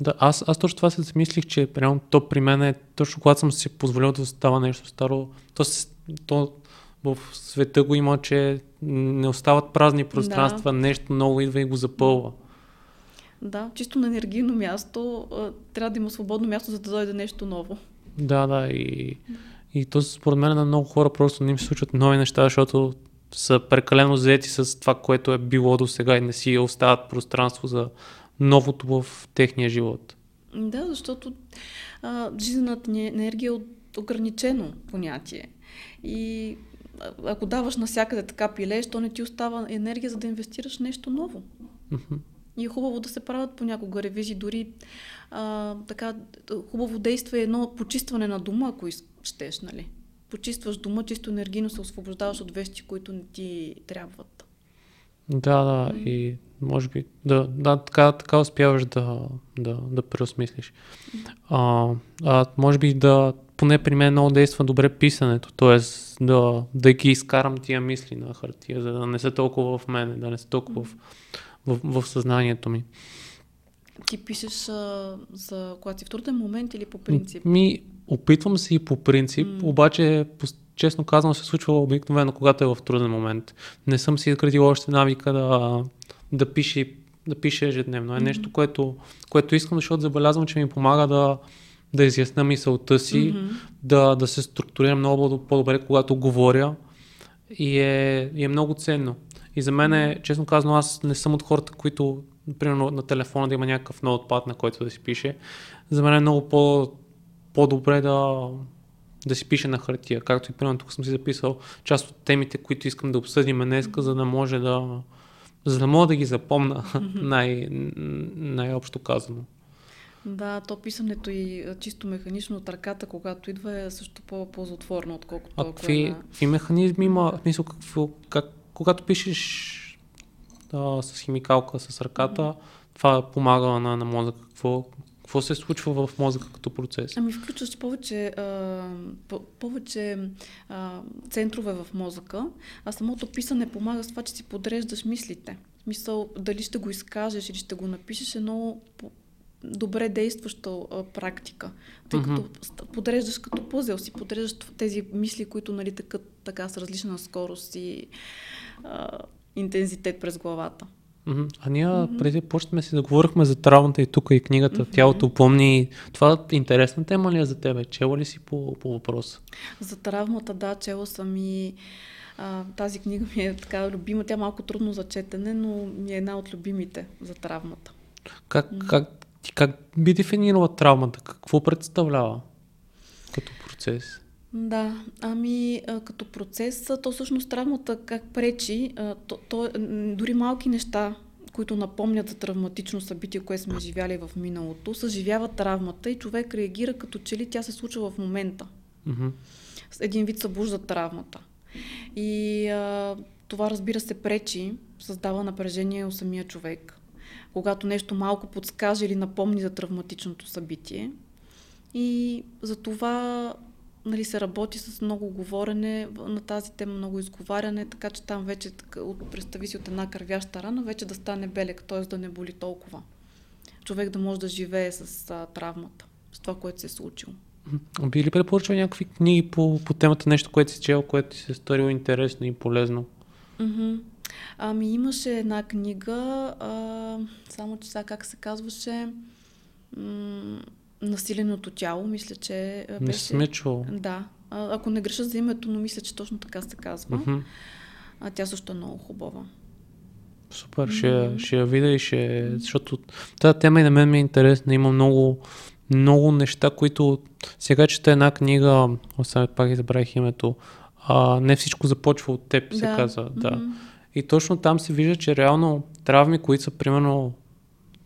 Да, аз, аз точно това се замислих, че реално то при мен е точно когато съм си позволил да става нещо старо, то, то в света го има, че не остават празни пространства, да. нещо ново идва и го запълва. Да, чисто на енергийно място трябва да има свободно място, за да дойде нещо ново. Да, да, и, и то според мен на много хора просто не им се случват нови неща, защото са прекалено заети с това, което е било до сега и не си остават пространство за новото в техния живот. Да, защото а, жизнената ни енергия е ограничено понятие. И ако даваш навсякъде така пилееш, то не ти остава енергия, за да инвестираш нещо ново. Mm-hmm. И е хубаво да се правят понякога ревизии, дори а, така хубаво действа е едно почистване на дома, ако щеш, нали? Почистваш дома, чисто енергийно се освобождаваш от вещи, които не ти трябват. Да, да, mm. и може би, да, да така, така успяваш да, да, да преосмислиш. А, а, може би да, поне при мен много действа добре писането, т.е. Да, да ги изкарам тия мисли на хартия, за да не са толкова в мене, да не са толкова в, в, в съзнанието ми. Ти пишеш а, за когато си в труден момент или по принцип? Ми, опитвам се и по принцип, mm. обаче честно казано се случва обикновено, когато е в труден момент. Не съм си изградил още навика да, да пише да пише ежедневно. Е нещо, което, което искам, защото забелязвам, че ми помага да, да изясня мисълта си, mm-hmm. да, да се структурирам много по-добре, когато говоря и е, и е много ценно. И за мен е, честно казано, аз не съм от хората, които, примерно на телефона да има някакъв ноутпад, на който да си пише. За мен е много по, по-добре да, да си пише на хартия. Както и примерно тук съм си записал част от темите, които искам да обсъдим днес, за да може да, за да мога да ги запомна най- най-общо казано. Да, то писането и чисто механично от ръката, когато идва, е също по-ползотворно, отколкото. А какви, е на... какви механизми има? Мисъл, какво, как, когато пишеш а, с химикалка, с ръката, mm-hmm. това помага на, на мозъка. Какво, какво се случва в мозъка като процес? Ами включваш повече, а, повече а, центрове в мозъка, а самото писане помага с това, че си подреждаш мислите. Мисъл, дали ще го изкажеш или ще го напишеш е много добре действаща а, практика. Тъй mm-hmm. като подреждаш като пъзел си, подреждаш тези мисли, които нали, такът, така с различна скорост и а, интензитет през главата. А ние mm-hmm. преди почнахме си да говорихме за травмата и тук и книгата mm-hmm. Тялото помни. Това интересна тема ли е за тебе? Чела ли си по, по въпроса? За травмата, да, чела съм и а, тази книга ми е така любима. Тя е малко трудно за четене, но ми е една от любимите за травмата. Как, mm-hmm. как, ти как би дефинирала травмата? Какво представлява като процес? Да, ами а, като процес, то всъщност травмата как пречи, а, то, то, дори малки неща, които напомнят за травматично събитие, което сме живяли в миналото, съживяват травмата и човек реагира като че ли тя се случва в момента. Mm-hmm. Един вид събужда травмата. И а, това разбира се пречи, създава напрежение у самия човек. Когато нещо малко подскаже или напомни за травматичното събитие. И за това нали, се работи с много говорене на тази тема, много изговаряне, така че там вече, представи си от една кървяща рана, вече да стане белек, т.е. да не боли толкова. Човек да може да живее с а, травмата, с това, което се е случило. Би ли препоръчал някакви книги по, по темата, нещо, което си чел, което ти се е сторило интересно и полезно? Mm-hmm. Ами имаше една книга, а, само че сега как се казваше, м- насиленото тяло, мисля, че беше... Не сме чул. Да. А, ако не греша за името, но мисля, че точно така се казва. Uh-huh. А тя също е много хубава. Супер, mm-hmm. ще, ще я видя и ще... Защото тази тема и на мен ми е интересна. Има много, много неща, които... Сега чета една книга, оставя пак избрах името, а, не всичко започва от теб, да. се казва. Да. Mm-hmm. И точно там се вижда, че реално травми, които са примерно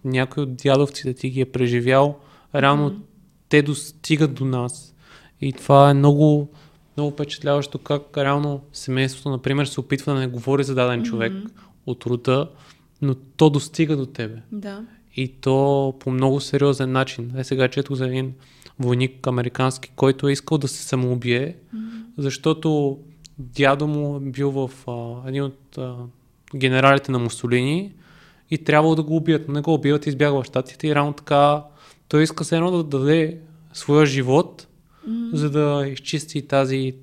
някой от дядовците ти ги е преживял, реално mm-hmm. те достигат до нас. И това е много, много впечатляващо как реално семейството, например, се опитва да не говори за даден човек mm-hmm. от рода, но то достига до тебе. Да. И то по много сериозен начин. Е, сега чето за един войник американски, който е искал да се самоубие, mm-hmm. защото дядо му е бил в а, един от а, генералите на Мусолини и трябвало да го убият, не го убиват и избягва в щатите и рано така той иска се едно да даде своя живот, mm. за да изчисти тази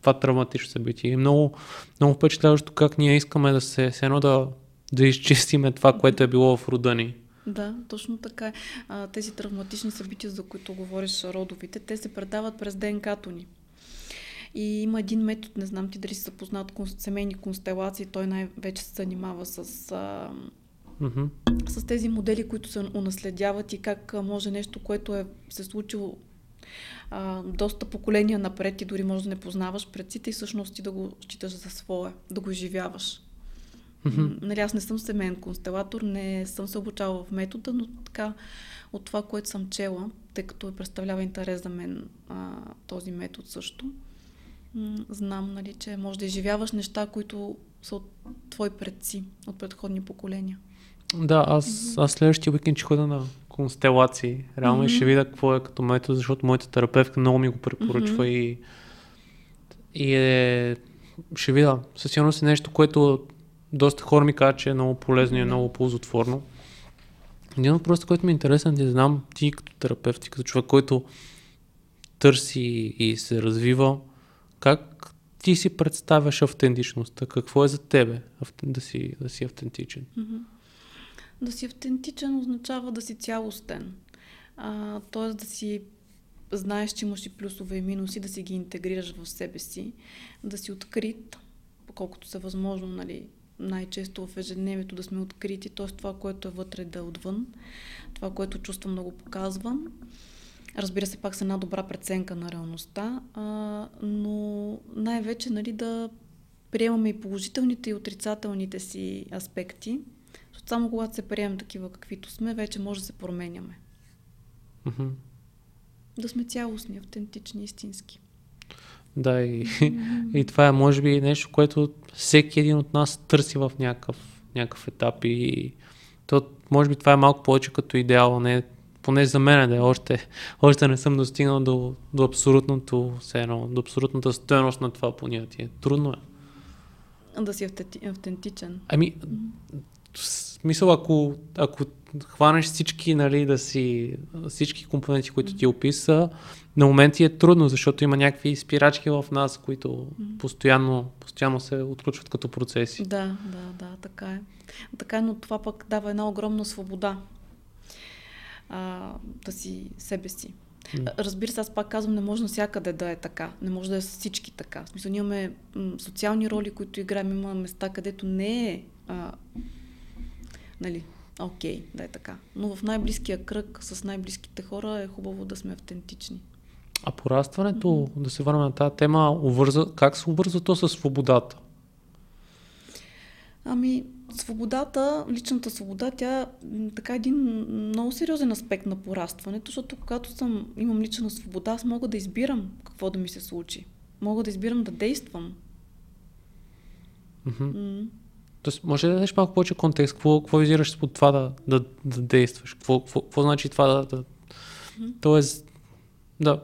това травматично събитие. И много, много впечатляващо как ние искаме да се, се едно да, да изчистиме това, което е било в рода ни. Да, точно така. А, тези травматични събития, за които говориш родовите, те се предават през ДНК-то ни. И има един метод, не знам ти дали си запознат семейни констелации, той най-вече се занимава с, а, mm-hmm. с тези модели, които се унаследяват и как може нещо, което е се случило а, доста поколения напред и дори може да не познаваш предците и всъщност ти да го считаш за свое, да го изживяваш. Mm-hmm. Нали, аз не съм семейен констелатор, не съм се обучавала в метода, но така от това, което съм чела, тъй като представлява интерес за мен а, този метод също, м- знам, нали, че може да изживяваш неща, които са от твои предци, от предходни поколения. Да, аз, аз следващия уикенд ще хода на констелации. Реално mm-hmm. ще видя какво е като метод, защото моята терапевтка много ми го препоръчва mm-hmm. и, и е, ще видя. Със сигурност е нещо, което доста хора ми казват, че е много полезно mm-hmm. и е много ползотворно. Един въпрос, който ми е интересен, да знам ти като терапевт и като човек, който търси и се развива, как ти си представяш автентичността? Какво е за тебе да си, да си автентичен? Mm-hmm. Да си автентичен означава да си цялостен. А, тоест да си знаеш, че имаш и плюсове и минуси, да си ги интегрираш в себе си, да си открит, колкото се възможно, нали, най-често в ежедневието да сме открити, т.е. това, което е вътре да е отвън, това, което чувствам много показвам. Разбира се, пак с една добра преценка на реалността, а, но най-вече нали, да приемаме и положителните и отрицателните си аспекти, защото само когато се приемем такива каквито сме, вече може да се променяме. Mm-hmm. Да сме цялостни, автентични, истински. Да, и, mm-hmm. и това е може би нещо, което всеки един от нас търси в някакъв, някакъв етап и то, може би това е малко повече като идеал, не поне за мен да е, още, още не съм достигнал до, до абсолютното, едно, до абсолютната стоеност на това понятие. Трудно е. Да си автентичен. Ами, в смисъл, ако, ако хванеш всички, нали, да си, всички компоненти, които ти описа, на моменти е трудно, защото има някакви спирачки в нас, които постоянно, постоянно се отключват като процеси. Да, да, да, така е. Така е, но това пък дава една огромна свобода а, да си себе си. Разбира се, аз пак казвам, не може навсякъде да е така. Не може да е всички така. В смисъл, ние имаме м- социални роли, които играем, има места, където не е а, нали, окей, okay, да е така. Но в най-близкия кръг с най-близките хора е хубаво да сме автентични. А порастването, mm-hmm. да се върнем на тази тема, увърза, как се обвърза то с свободата? Ами, свободата, личната свобода, тя така е един много сериозен аспект на порастването, защото когато съм, имам лична свобода, аз мога да избирам какво да ми се случи. Мога да избирам да действам. Mm-hmm. Mm. Тоест, може да дадеш малко повече контекст? Какво, какво визираш под това да, да, да действаш? Какво, какво, какво значи това да... да... Mm-hmm. Тоест, да.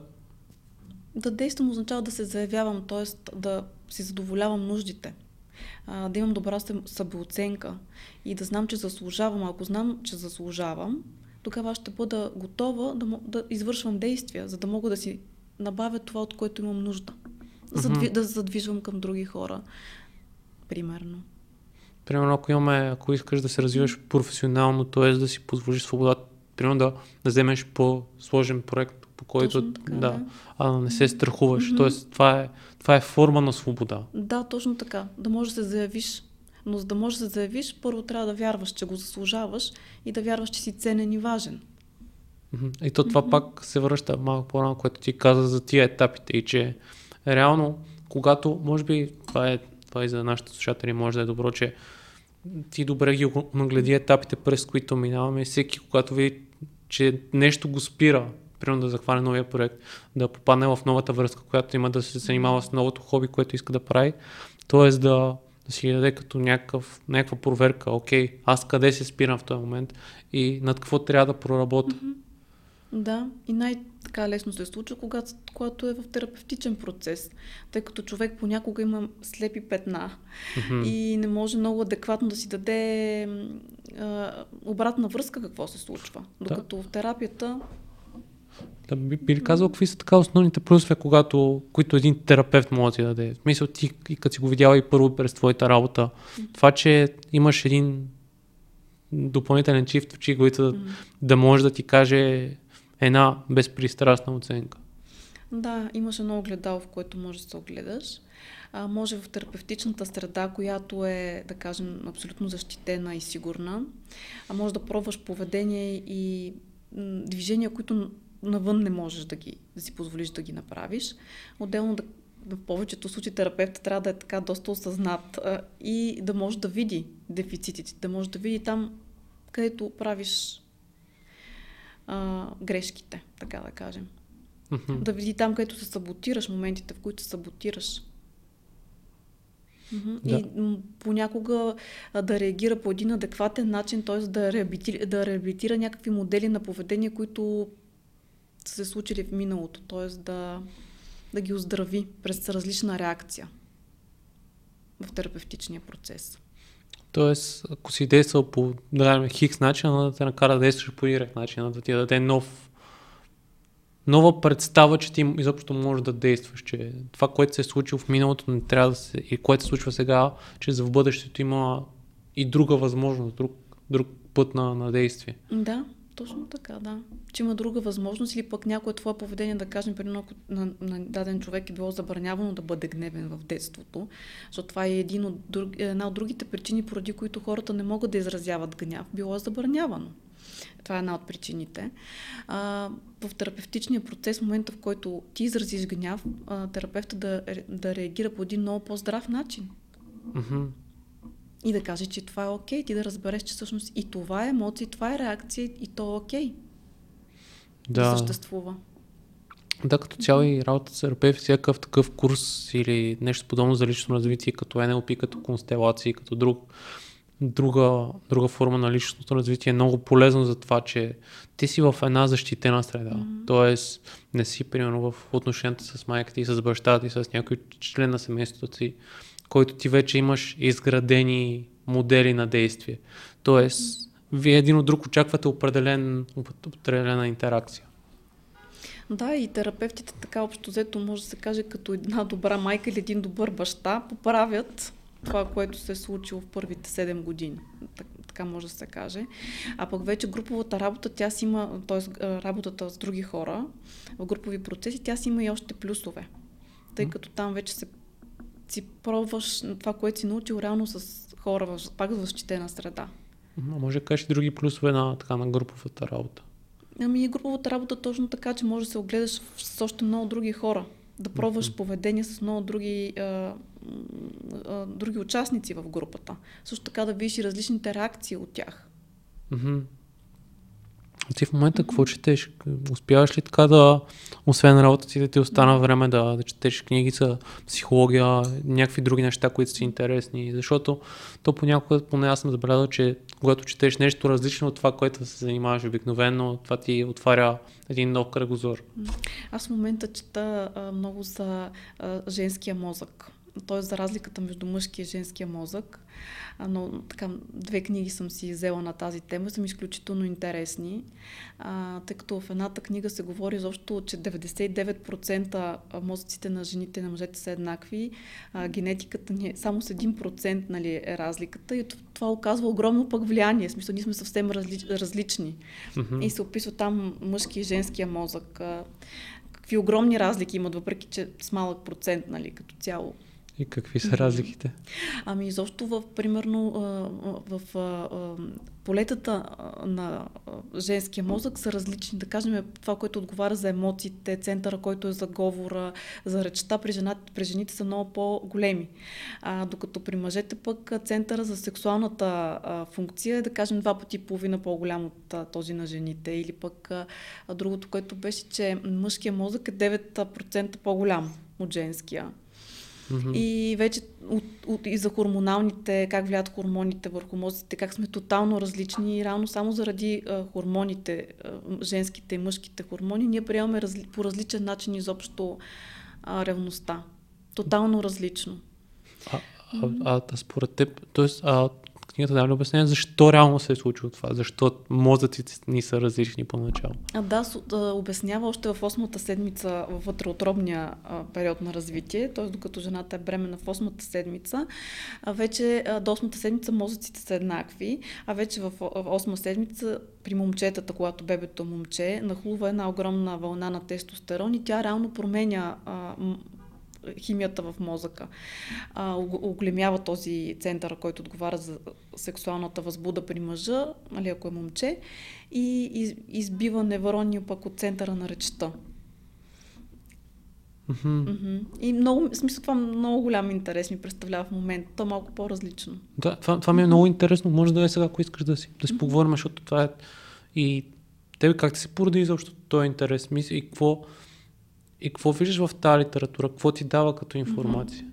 Да действам означава да се заявявам, т.е. да си задоволявам нуждите. А, да имам добра самооценка и да знам, че заслужавам. Ако знам, че заслужавам, тогава ще бъда готова да, да извършвам действия, за да мога да си набавя това, от което имам нужда. Mm-hmm. Да задвижвам към други хора, примерно. Примерно, ако имаме, ако искаш да се развиваш професионално, т.е. да си позволиш свобода, примерно да, да вземеш по-сложен проект, по който така, да, да, а не се страхуваш. Mm-hmm. Тоест, това е, това е форма на свобода. Да, точно така. Да можеш да се заявиш. Но за да можеш да се заявиш, първо трябва да вярваш, че го заслужаваш и да вярваш, че си ценен и важен. Mm-hmm. И то това mm-hmm. пак се връща малко по-рано, което ти каза за тия етапите и че реално, когато, може би това е това и за нашите слушатели може да е добро, че ти добре ги нагледи етапите, през които минаваме. Всеки, когато види, че нещо го спира, примерно да захване новия проект, да попадне в новата връзка, която има да се занимава с новото хоби, което иска да прави. Тоест да, да си даде като някакъв, някаква проверка, окей, аз къде се спирам в този момент и над какво трябва да проработя. Mm-hmm. Да, и най-така лесно се случва, когато, когато е в терапевтичен процес, тъй като човек понякога има слепи петна mm-hmm. и не може много адекватно да си даде а, обратна връзка какво се случва. Докато да. в терапията да, би, би казал какви са така основните плюсове, когато, които един терапевт може да ти даде? Смисъл ти, и като си го видяла и първо през твоята работа, това, че имаш един допълнителен чифт очи, който да, да може да ти каже една безпристрастна оценка. Да, имаш едно огледало, в което можеш да се огледаш. А, може в терапевтичната среда, която е, да кажем, абсолютно защитена и сигурна, а може да пробваш поведение и движения, които навън не можеш да, ги, да си позволиш да ги направиш. Отделно да, в повечето случаи терапевта трябва да е така доста осъзнат а, и да може да види дефицитите, да може да види там, където правиш а, грешките, така да кажем. Mm-hmm. Да види там, където се саботираш, моментите, в които се саботираш. Mm-hmm. Да. И понякога а, да реагира по един адекватен начин, т.е. Да, реабилитира, да реабилитира някакви модели на поведение, които са се случили в миналото, т.е. Да, да ги оздрави през различна реакция в терапевтичния процес. Тоест, ако си действал по да хикс начин, да те накара да действаш по Y начин, да ти даде нов, нова представа, че ти изобщо можеш да действаш, че това, което се е случило в миналото, не трябва да се, и което се случва сега, че за в бъдещето има и друга възможност, друг, друг път на, на действие. Да, точно така, да. Че има друга възможност или пък някое твое поведение, да кажем, примерно, на, на даден човек е било забранявано да бъде гневен в детството, защото това е един от друг, една от другите причини, поради които хората не могат да изразяват гняв, било е забранявано. Това е една от причините. А, в терапевтичния процес, в момента в който ти изразиш гняв, а, терапевта да, да реагира по един много по-здрав начин. Mm-hmm и да каже, че това е окей, ти да разбереш, че всъщност и това е емоция, и това е реакция, и то е окей. Да. да съществува. Да, като цяло и работа с терапевт, всякакъв такъв курс или нещо подобно за лично развитие, като NLP, като констелации, като друг, друга, друга форма на личностно развитие е много полезно за това, че ти си в една защитена среда. Mm-hmm. Тоест, не си, примерно, в отношенията с майката ти, с бащата ти, с някой член на семейството си който ти вече имаш изградени модели на действие. Тоест, вие един от друг очаквате определен, определена интеракция. Да, и терапевтите така общо взето може да се каже като една добра майка или един добър баща поправят това, което се е случило в първите 7 години. Така може да се каже. А пък вече груповата работа, тя си има, т.е. работата с други хора в групови процеси, тя си има и още плюсове. Тъй като там вече се си пробваш това, което си научил реално с хора, в, пак в защитена среда. А може да кажеш други плюсове на, така, на груповата работа? Ами груповата работа точно така, че може да се огледаш с още много други хора. Да пробваш mm-hmm. поведение с много други, а, а, други участници в групата. Също така да видиш и различните реакции от тях. Mm-hmm. Ти в момента какво четеш? Успяваш ли така да, освен работата си, да ти остана време да, да четеш книги за психология, някакви други неща, които са интересни? Защото то понякога, поне аз съм забелязал, че когато четеш нещо различно от това, което се занимаваш обикновено, това ти отваря един нов кръгозор. Аз в момента чета а, много за а, женския мозък т.е. за разликата между мъжкия и женския мозък. А, но така, две книги съм си взела на тази тема, са ми изключително интересни, а, тъй като в едната книга се говори защо, че 99% мозъците на жените и на мъжете са еднакви, а, генетиката ни е само с 1% нали, е разликата и това оказва огромно пък влияние, в смисъл ние сме съвсем разли, различни. Mm-hmm. И се описва там мъжки и женския мозък. А, какви огромни разлики имат, въпреки че с малък процент нали, като цяло И какви са разликите? Ами изобщо в, примерно, в, полетата на женския мозък са различни. Да кажем, това, което отговаря за емоциите, центъра, който е за говора, за речта, при, жената, при жените са много по-големи. А, докато при мъжете пък центъра за сексуалната а, функция е, да кажем, два пъти и половина по-голям от а, този на жените. Или пък а, другото, което беше, че мъжкия мозък е 9% по-голям от женския. Mm-hmm. И вече от, от, и за хормоналните, как влияят хормоните върху мозъците, как сме тотално различни и реално само заради а, хормоните, а, женските и мъжките хормони, ние приемаме разли, по различен начин изобщо а, ревността. Тотално различно. А, а, а, а според теб, т.е книгата дава обяснение защо реално се е случило това, защо мозъците ни са различни поначало. А, да, обяснява още в 8-та седмица в вътреотробния период на развитие, т.е. докато жената е бремена в 8-та седмица, вече до 8-та седмица мозъците са еднакви, а вече в, в 8-та седмица при момчетата, когато бебето момче, нахлува една огромна вълна на тестостерон и тя реално променя химията в мозъка. А, оголемява този център, който отговаря за сексуалната възбуда при мъжа, нали, ако е момче, и из, избива неврония пък от центъра на речта. Mm-hmm. Mm-hmm. И много, в смисъл това много голям интерес ми представлява в момента. То е малко по-различно. Да, това, това ми е много интересно. Може да е сега, ако искаш да си, да си mm-hmm. поговорим, защото това е... И тебе как ти се породи изобщо този интерес? Мисли, и какво и какво виждаш в тази литература? Какво ти дава като информация?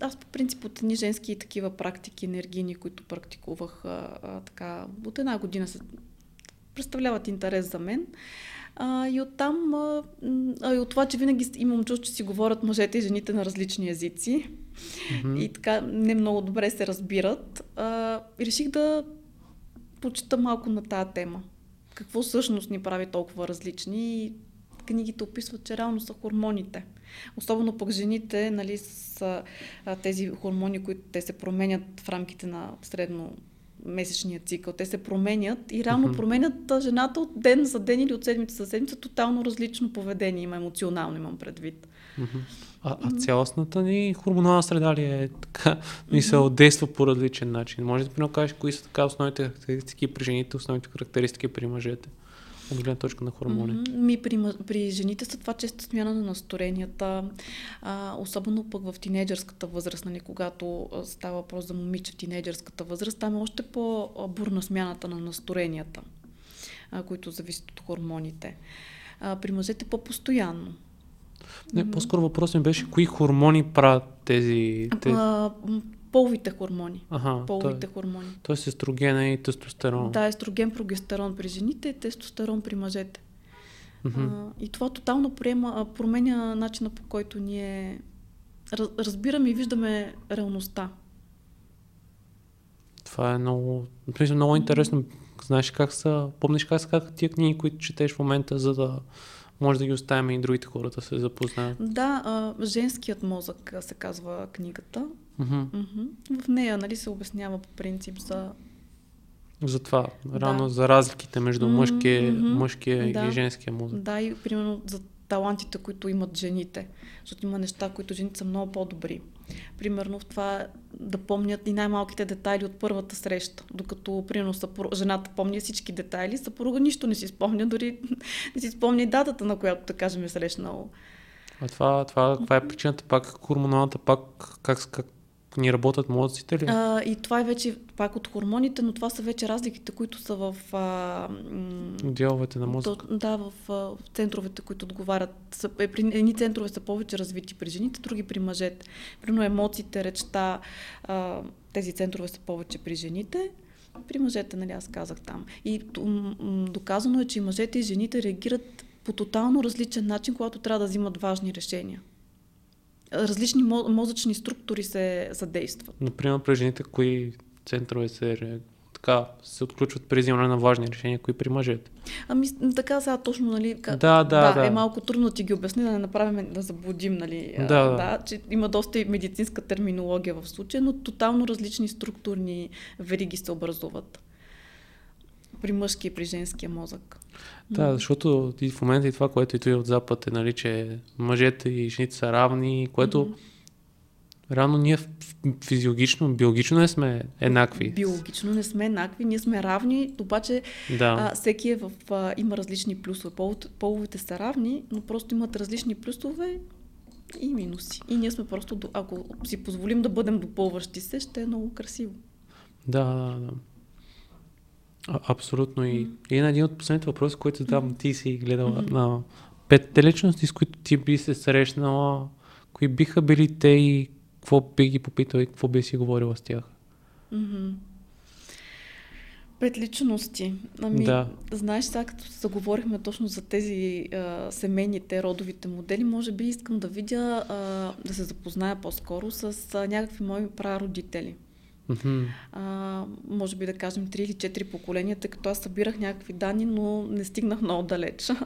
Аз по принцип от едни женски такива практики енергийни, които практикувах а, а, така от една година се представляват интерес за мен. А, и оттам, а, а, и от това, че винаги имам чувство, че си говорят мъжете и жените на различни езици mm-hmm. и така не много добре се разбират, а, реших да почита малко на тази тема. Какво всъщност ни прави толкова различни и книгите описват, че реално са хормоните. Особено пък жените, нали, с а, тези хормони, които те се променят в рамките на средно месечния цикъл. Те се променят и реално uh-huh. променят жената от ден за ден или от седмица за седмица. Тотално различно поведение има, емоционално имам предвид. Uh-huh. А, а цялостната ни хормонална среда ли е така, ни се действа по различен начин? Може да кажеш кои са така основните характеристики при жените, основните характеристики при мъжете? От гледна точка на хормони? Mm-hmm. Ми, при, при жените са това често смяна на настроенията, а, особено пък в тинейджърската възраст, нали, когато става въпрос за момиче в тинейджърската възраст, там е още по-бурна смяната на настроенията, а, които зависят от хормоните. А, при мъжете по-постоянно. Не, по-скоро въпрос ми беше, кои хормони правят тези... тези... А, половите хормони. Ага, половите то, хормони. Тоест естрогена и тестостерон. Да, естроген, прогестерон при жените тестостерон при мъжете. Mm-hmm. А, и това тотално приема, променя начина по който ние раз, разбираме и виждаме реалността. Това е много, много интересно. Знаеш как са, помниш как са тия книги, които четеш в момента, за да може да ги оставим и другите хора да се запознаят. Да, а, женският мозък се казва книгата. Mm-hmm. Mm-hmm. В нея нали, се обяснява по принцип за за това, рано да. за разликите между мъжкия, mm-hmm. мъжкия да. и женския мозък. Да, и примерно за талантите, които имат жените. Защото има неща, които жените са много по-добри. Примерно в това да помнят и най-малките детайли от първата среща. Докато, примерно, съпруг, жената помни всички детайли, съпруга нищо не си спомня, дори не си спомня и датата, на която, да кажем, е срещнал. А това, това, това е причината пак, хормоналната пак, как, как, ни работят мозъците ли? А, и това е вече пак от хормоните, но това са вече разликите, които са в... А, Дяловете на мозъка. Да, в, в центровете, които отговарят. Са, е, при, едни центрове са повече развити при жените, други при мъжете. Примерно емоциите, речта, а, тези центрове са повече при жените. При мъжете, нали, аз казах там. И м- м- доказано е, че и мъжете и жените реагират по тотално различен начин, когато трябва да взимат важни решения различни мозъчни структури се задействат. Например, при жените, кои центрове се така се отключват при взимане на важни решения, кои при мъжете. Ами така сега точно, нали, да, да, да, да, е малко трудно да ти ги обясни, да не направим, да заблудим, нали, да, да. да, че има доста и медицинска терминология в случая, но тотално различни структурни вериги се образуват при мъжки и при женския мозък. Да, защото и в момента и това, което и от Запад е, нали, че мъжете и жените са равни, което mm-hmm. Реално ние физиологично, биологично не сме еднакви. Биологично не сме еднакви, ние сме равни, обаче да. а, всеки е в, а, има различни плюсове. Пол, половете са равни, но просто имат различни плюсове и минуси. И ние сме просто, ако си позволим да бъдем допълващи се, ще е много красиво. Да, да, да. А, абсолютно. И, и на един от последните въпроси, които задавам, ти си гледала mm-hmm. на петте личности, с които ти би се срещнала, кои биха били те и какво би ги попитал и какво би си говорила с тях? Mm-hmm. Пет личности. Ами, да. знаеш, сега като заговорихме точно за тези а, семейните, родовите модели, може би искам да видя, а, да се запозная по-скоро с а, някакви мои прародители. Mm-hmm. А, може би да кажем три или четири поколения, тъй като аз събирах някакви данни, но не стигнах много далеч.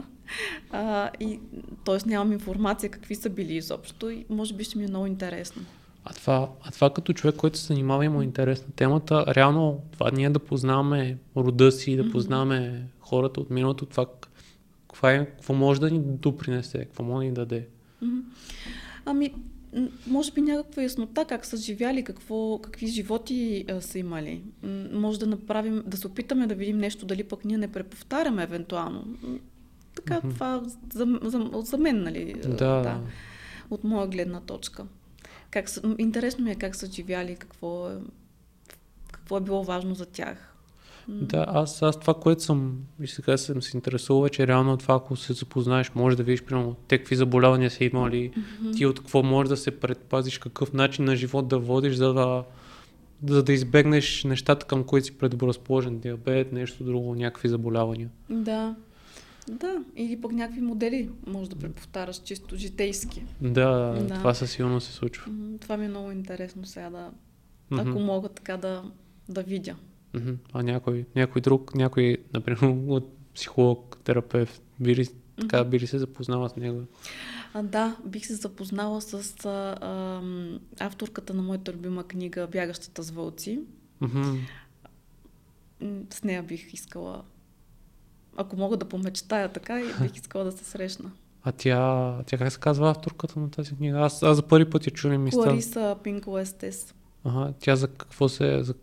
А, и, тоест нямам информация какви са били изобщо и може би ще ми е много интересно. А това, а това като човек, който се занимава и му е интересна темата, реално това ние да познаваме рода си, да познаваме mm-hmm. хората от миналото, това какво, е, какво може да ни допринесе, какво може да ни даде? Mm-hmm. Ами, може би някаква яснота как са живяли, какво, какви животи а, са имали. Може да направим, да се опитаме да видим нещо, дали пък ние не преповтаряме евентуално. Така, mm-hmm. това за, за, за мен, нали? Да. да. От моя гледна точка. Как са, интересно ми е как са живяли, какво е, какво е било важно за тях. Да, аз, аз това, което съм и сега съм се интересувал, че реално това, ако се запознаеш, може да видиш, примерно, те какви заболявания са имали, mm-hmm. ти от какво можеш да се предпазиш, какъв начин на живот да водиш, за да, за да избегнеш нещата, към които си предразположен, диабет, нещо друго, някакви заболявания. Да. Да, или пък някакви модели може да преповтаряш чисто житейски. Да, да. това със сигурност се случва. Това ми е много интересно сега да, mm-hmm. ако мога така да, да видя. Mm-hmm. А някой, някой друг, някой, например, от психолог, терапевт, би ли, така, би ли се запознала с него? А, да, бих се запознала с а, а, авторката на моята любима книга Бягащата с вълци. Mm-hmm. С нея бих искала ако мога да помечтая така, и бих искала да се срещна. А тя, тя как се казва авторката на тази книга? Аз, аз за първи път я чуя ми става. Клариса Пинко Естес. Ага, тя за какво се, за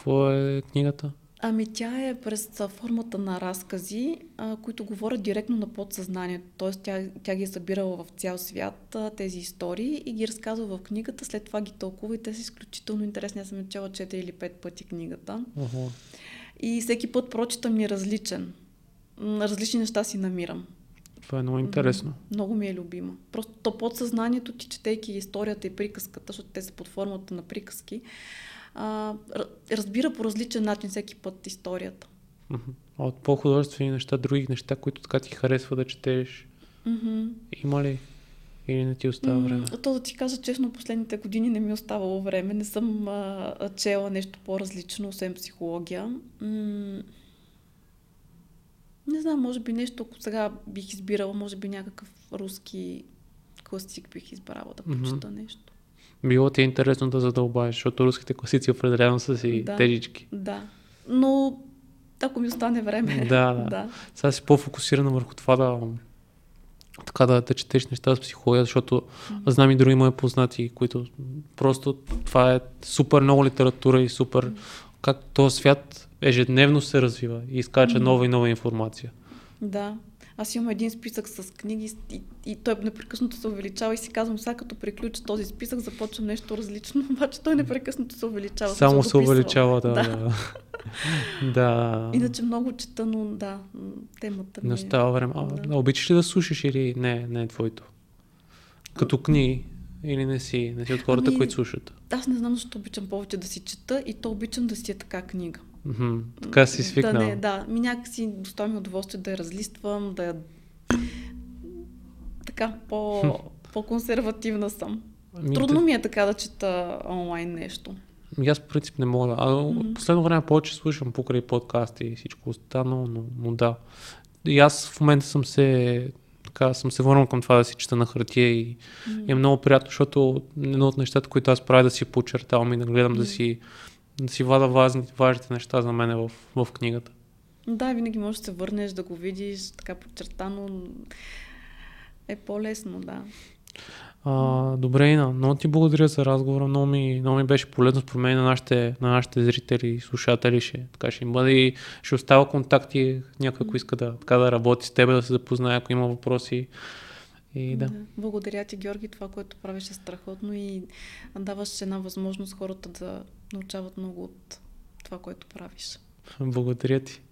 какво е книгата? Ами тя е през формата на разкази, а, които говорят директно на подсъзнанието. Тоест тя, тя ги е събирала в цял свят а, тези истории и ги разказва в книгата, след това ги тълкува и те са изключително интересни. Аз съм чела 4 или 5 пъти книгата. Uh-huh. И всеки път прочитам ми е различен различни неща си намирам. Това е много интересно. Много ми е любима. Просто то подсъзнанието ти, четейки историята и приказката, защото те са под формата на приказки, а, разбира по различен начин всеки път историята. А от по-художествени неща, други неща, които така ти харесва да четеш, mm-hmm. има ли? Или не ти остава време? Mm, то да ти кажа честно, последните години не ми е оставало време. Не съм а, чела нещо по-различно, освен психология. М- не знам, може би нещо, ако сега бих избирала, може би някакъв руски класик бих избрала да прочета mm-hmm. нещо. Било ти е интересно да задълбаеш, защото руските класици определено са си да, тежички. Да, но ако ми остане време. Да, да. да. Сега си по-фокусирана върху това да така да, да четеш неща с психология, защото mm-hmm. знам и други мои познати, които просто това е супер много литература и супер mm-hmm. как този свят ежедневно се развива и изкача mm-hmm. нова и нова информация. Да. Аз имам един списък с книги и, и той непрекъснато се увеличава и си казвам, сега като приключа този списък, започвам нещо различно, обаче той непрекъснато се увеличава. Само се увеличава, да. да. да. Иначе много чета, но да, темата ми Не става време. А, да. обичаш ли да слушаш или не, не е твоето? Като книги? Или не си, не си от хората, ами, които слушат? Аз не знам защо обичам повече да си чета и то обичам да си е така книга. Mm-hmm. Така си свикнал. Да, не, да. Ми някакси достои ми удоволствие да я разлиствам, да я... Така, по, по-консервативна съм. Ами, Трудно ми е така да чета онлайн нещо. Ами аз по принцип не мога. А mm-hmm. последно време повече слушам покрай подкасти и всичко останало, но, но да. И аз в момента съм се така съм се върнал към това да си чета на хартия и, mm. е много приятно, защото едно от нещата, които аз правя да си подчертавам и да гледам mm. да си си вада важните, важните неща за мен в, в книгата. Да, винаги можеш да се върнеш, да го видиш така подчертано. Е по-лесно, да. А, добре, Ина, много ти благодаря за разговора. Много ми, много ми беше полезно според мен на нашите, на нашите зрители и слушатели. Ще, така ще им бъде и ще остава контакти някой, ако иска да, така да работи с теб, да се запознае, ако има въпроси. И да. да. Благодаря ти, Георги. Това, което правиш е страхотно и даваш една възможност хората да научават много от това, което правиш. Благодаря ти.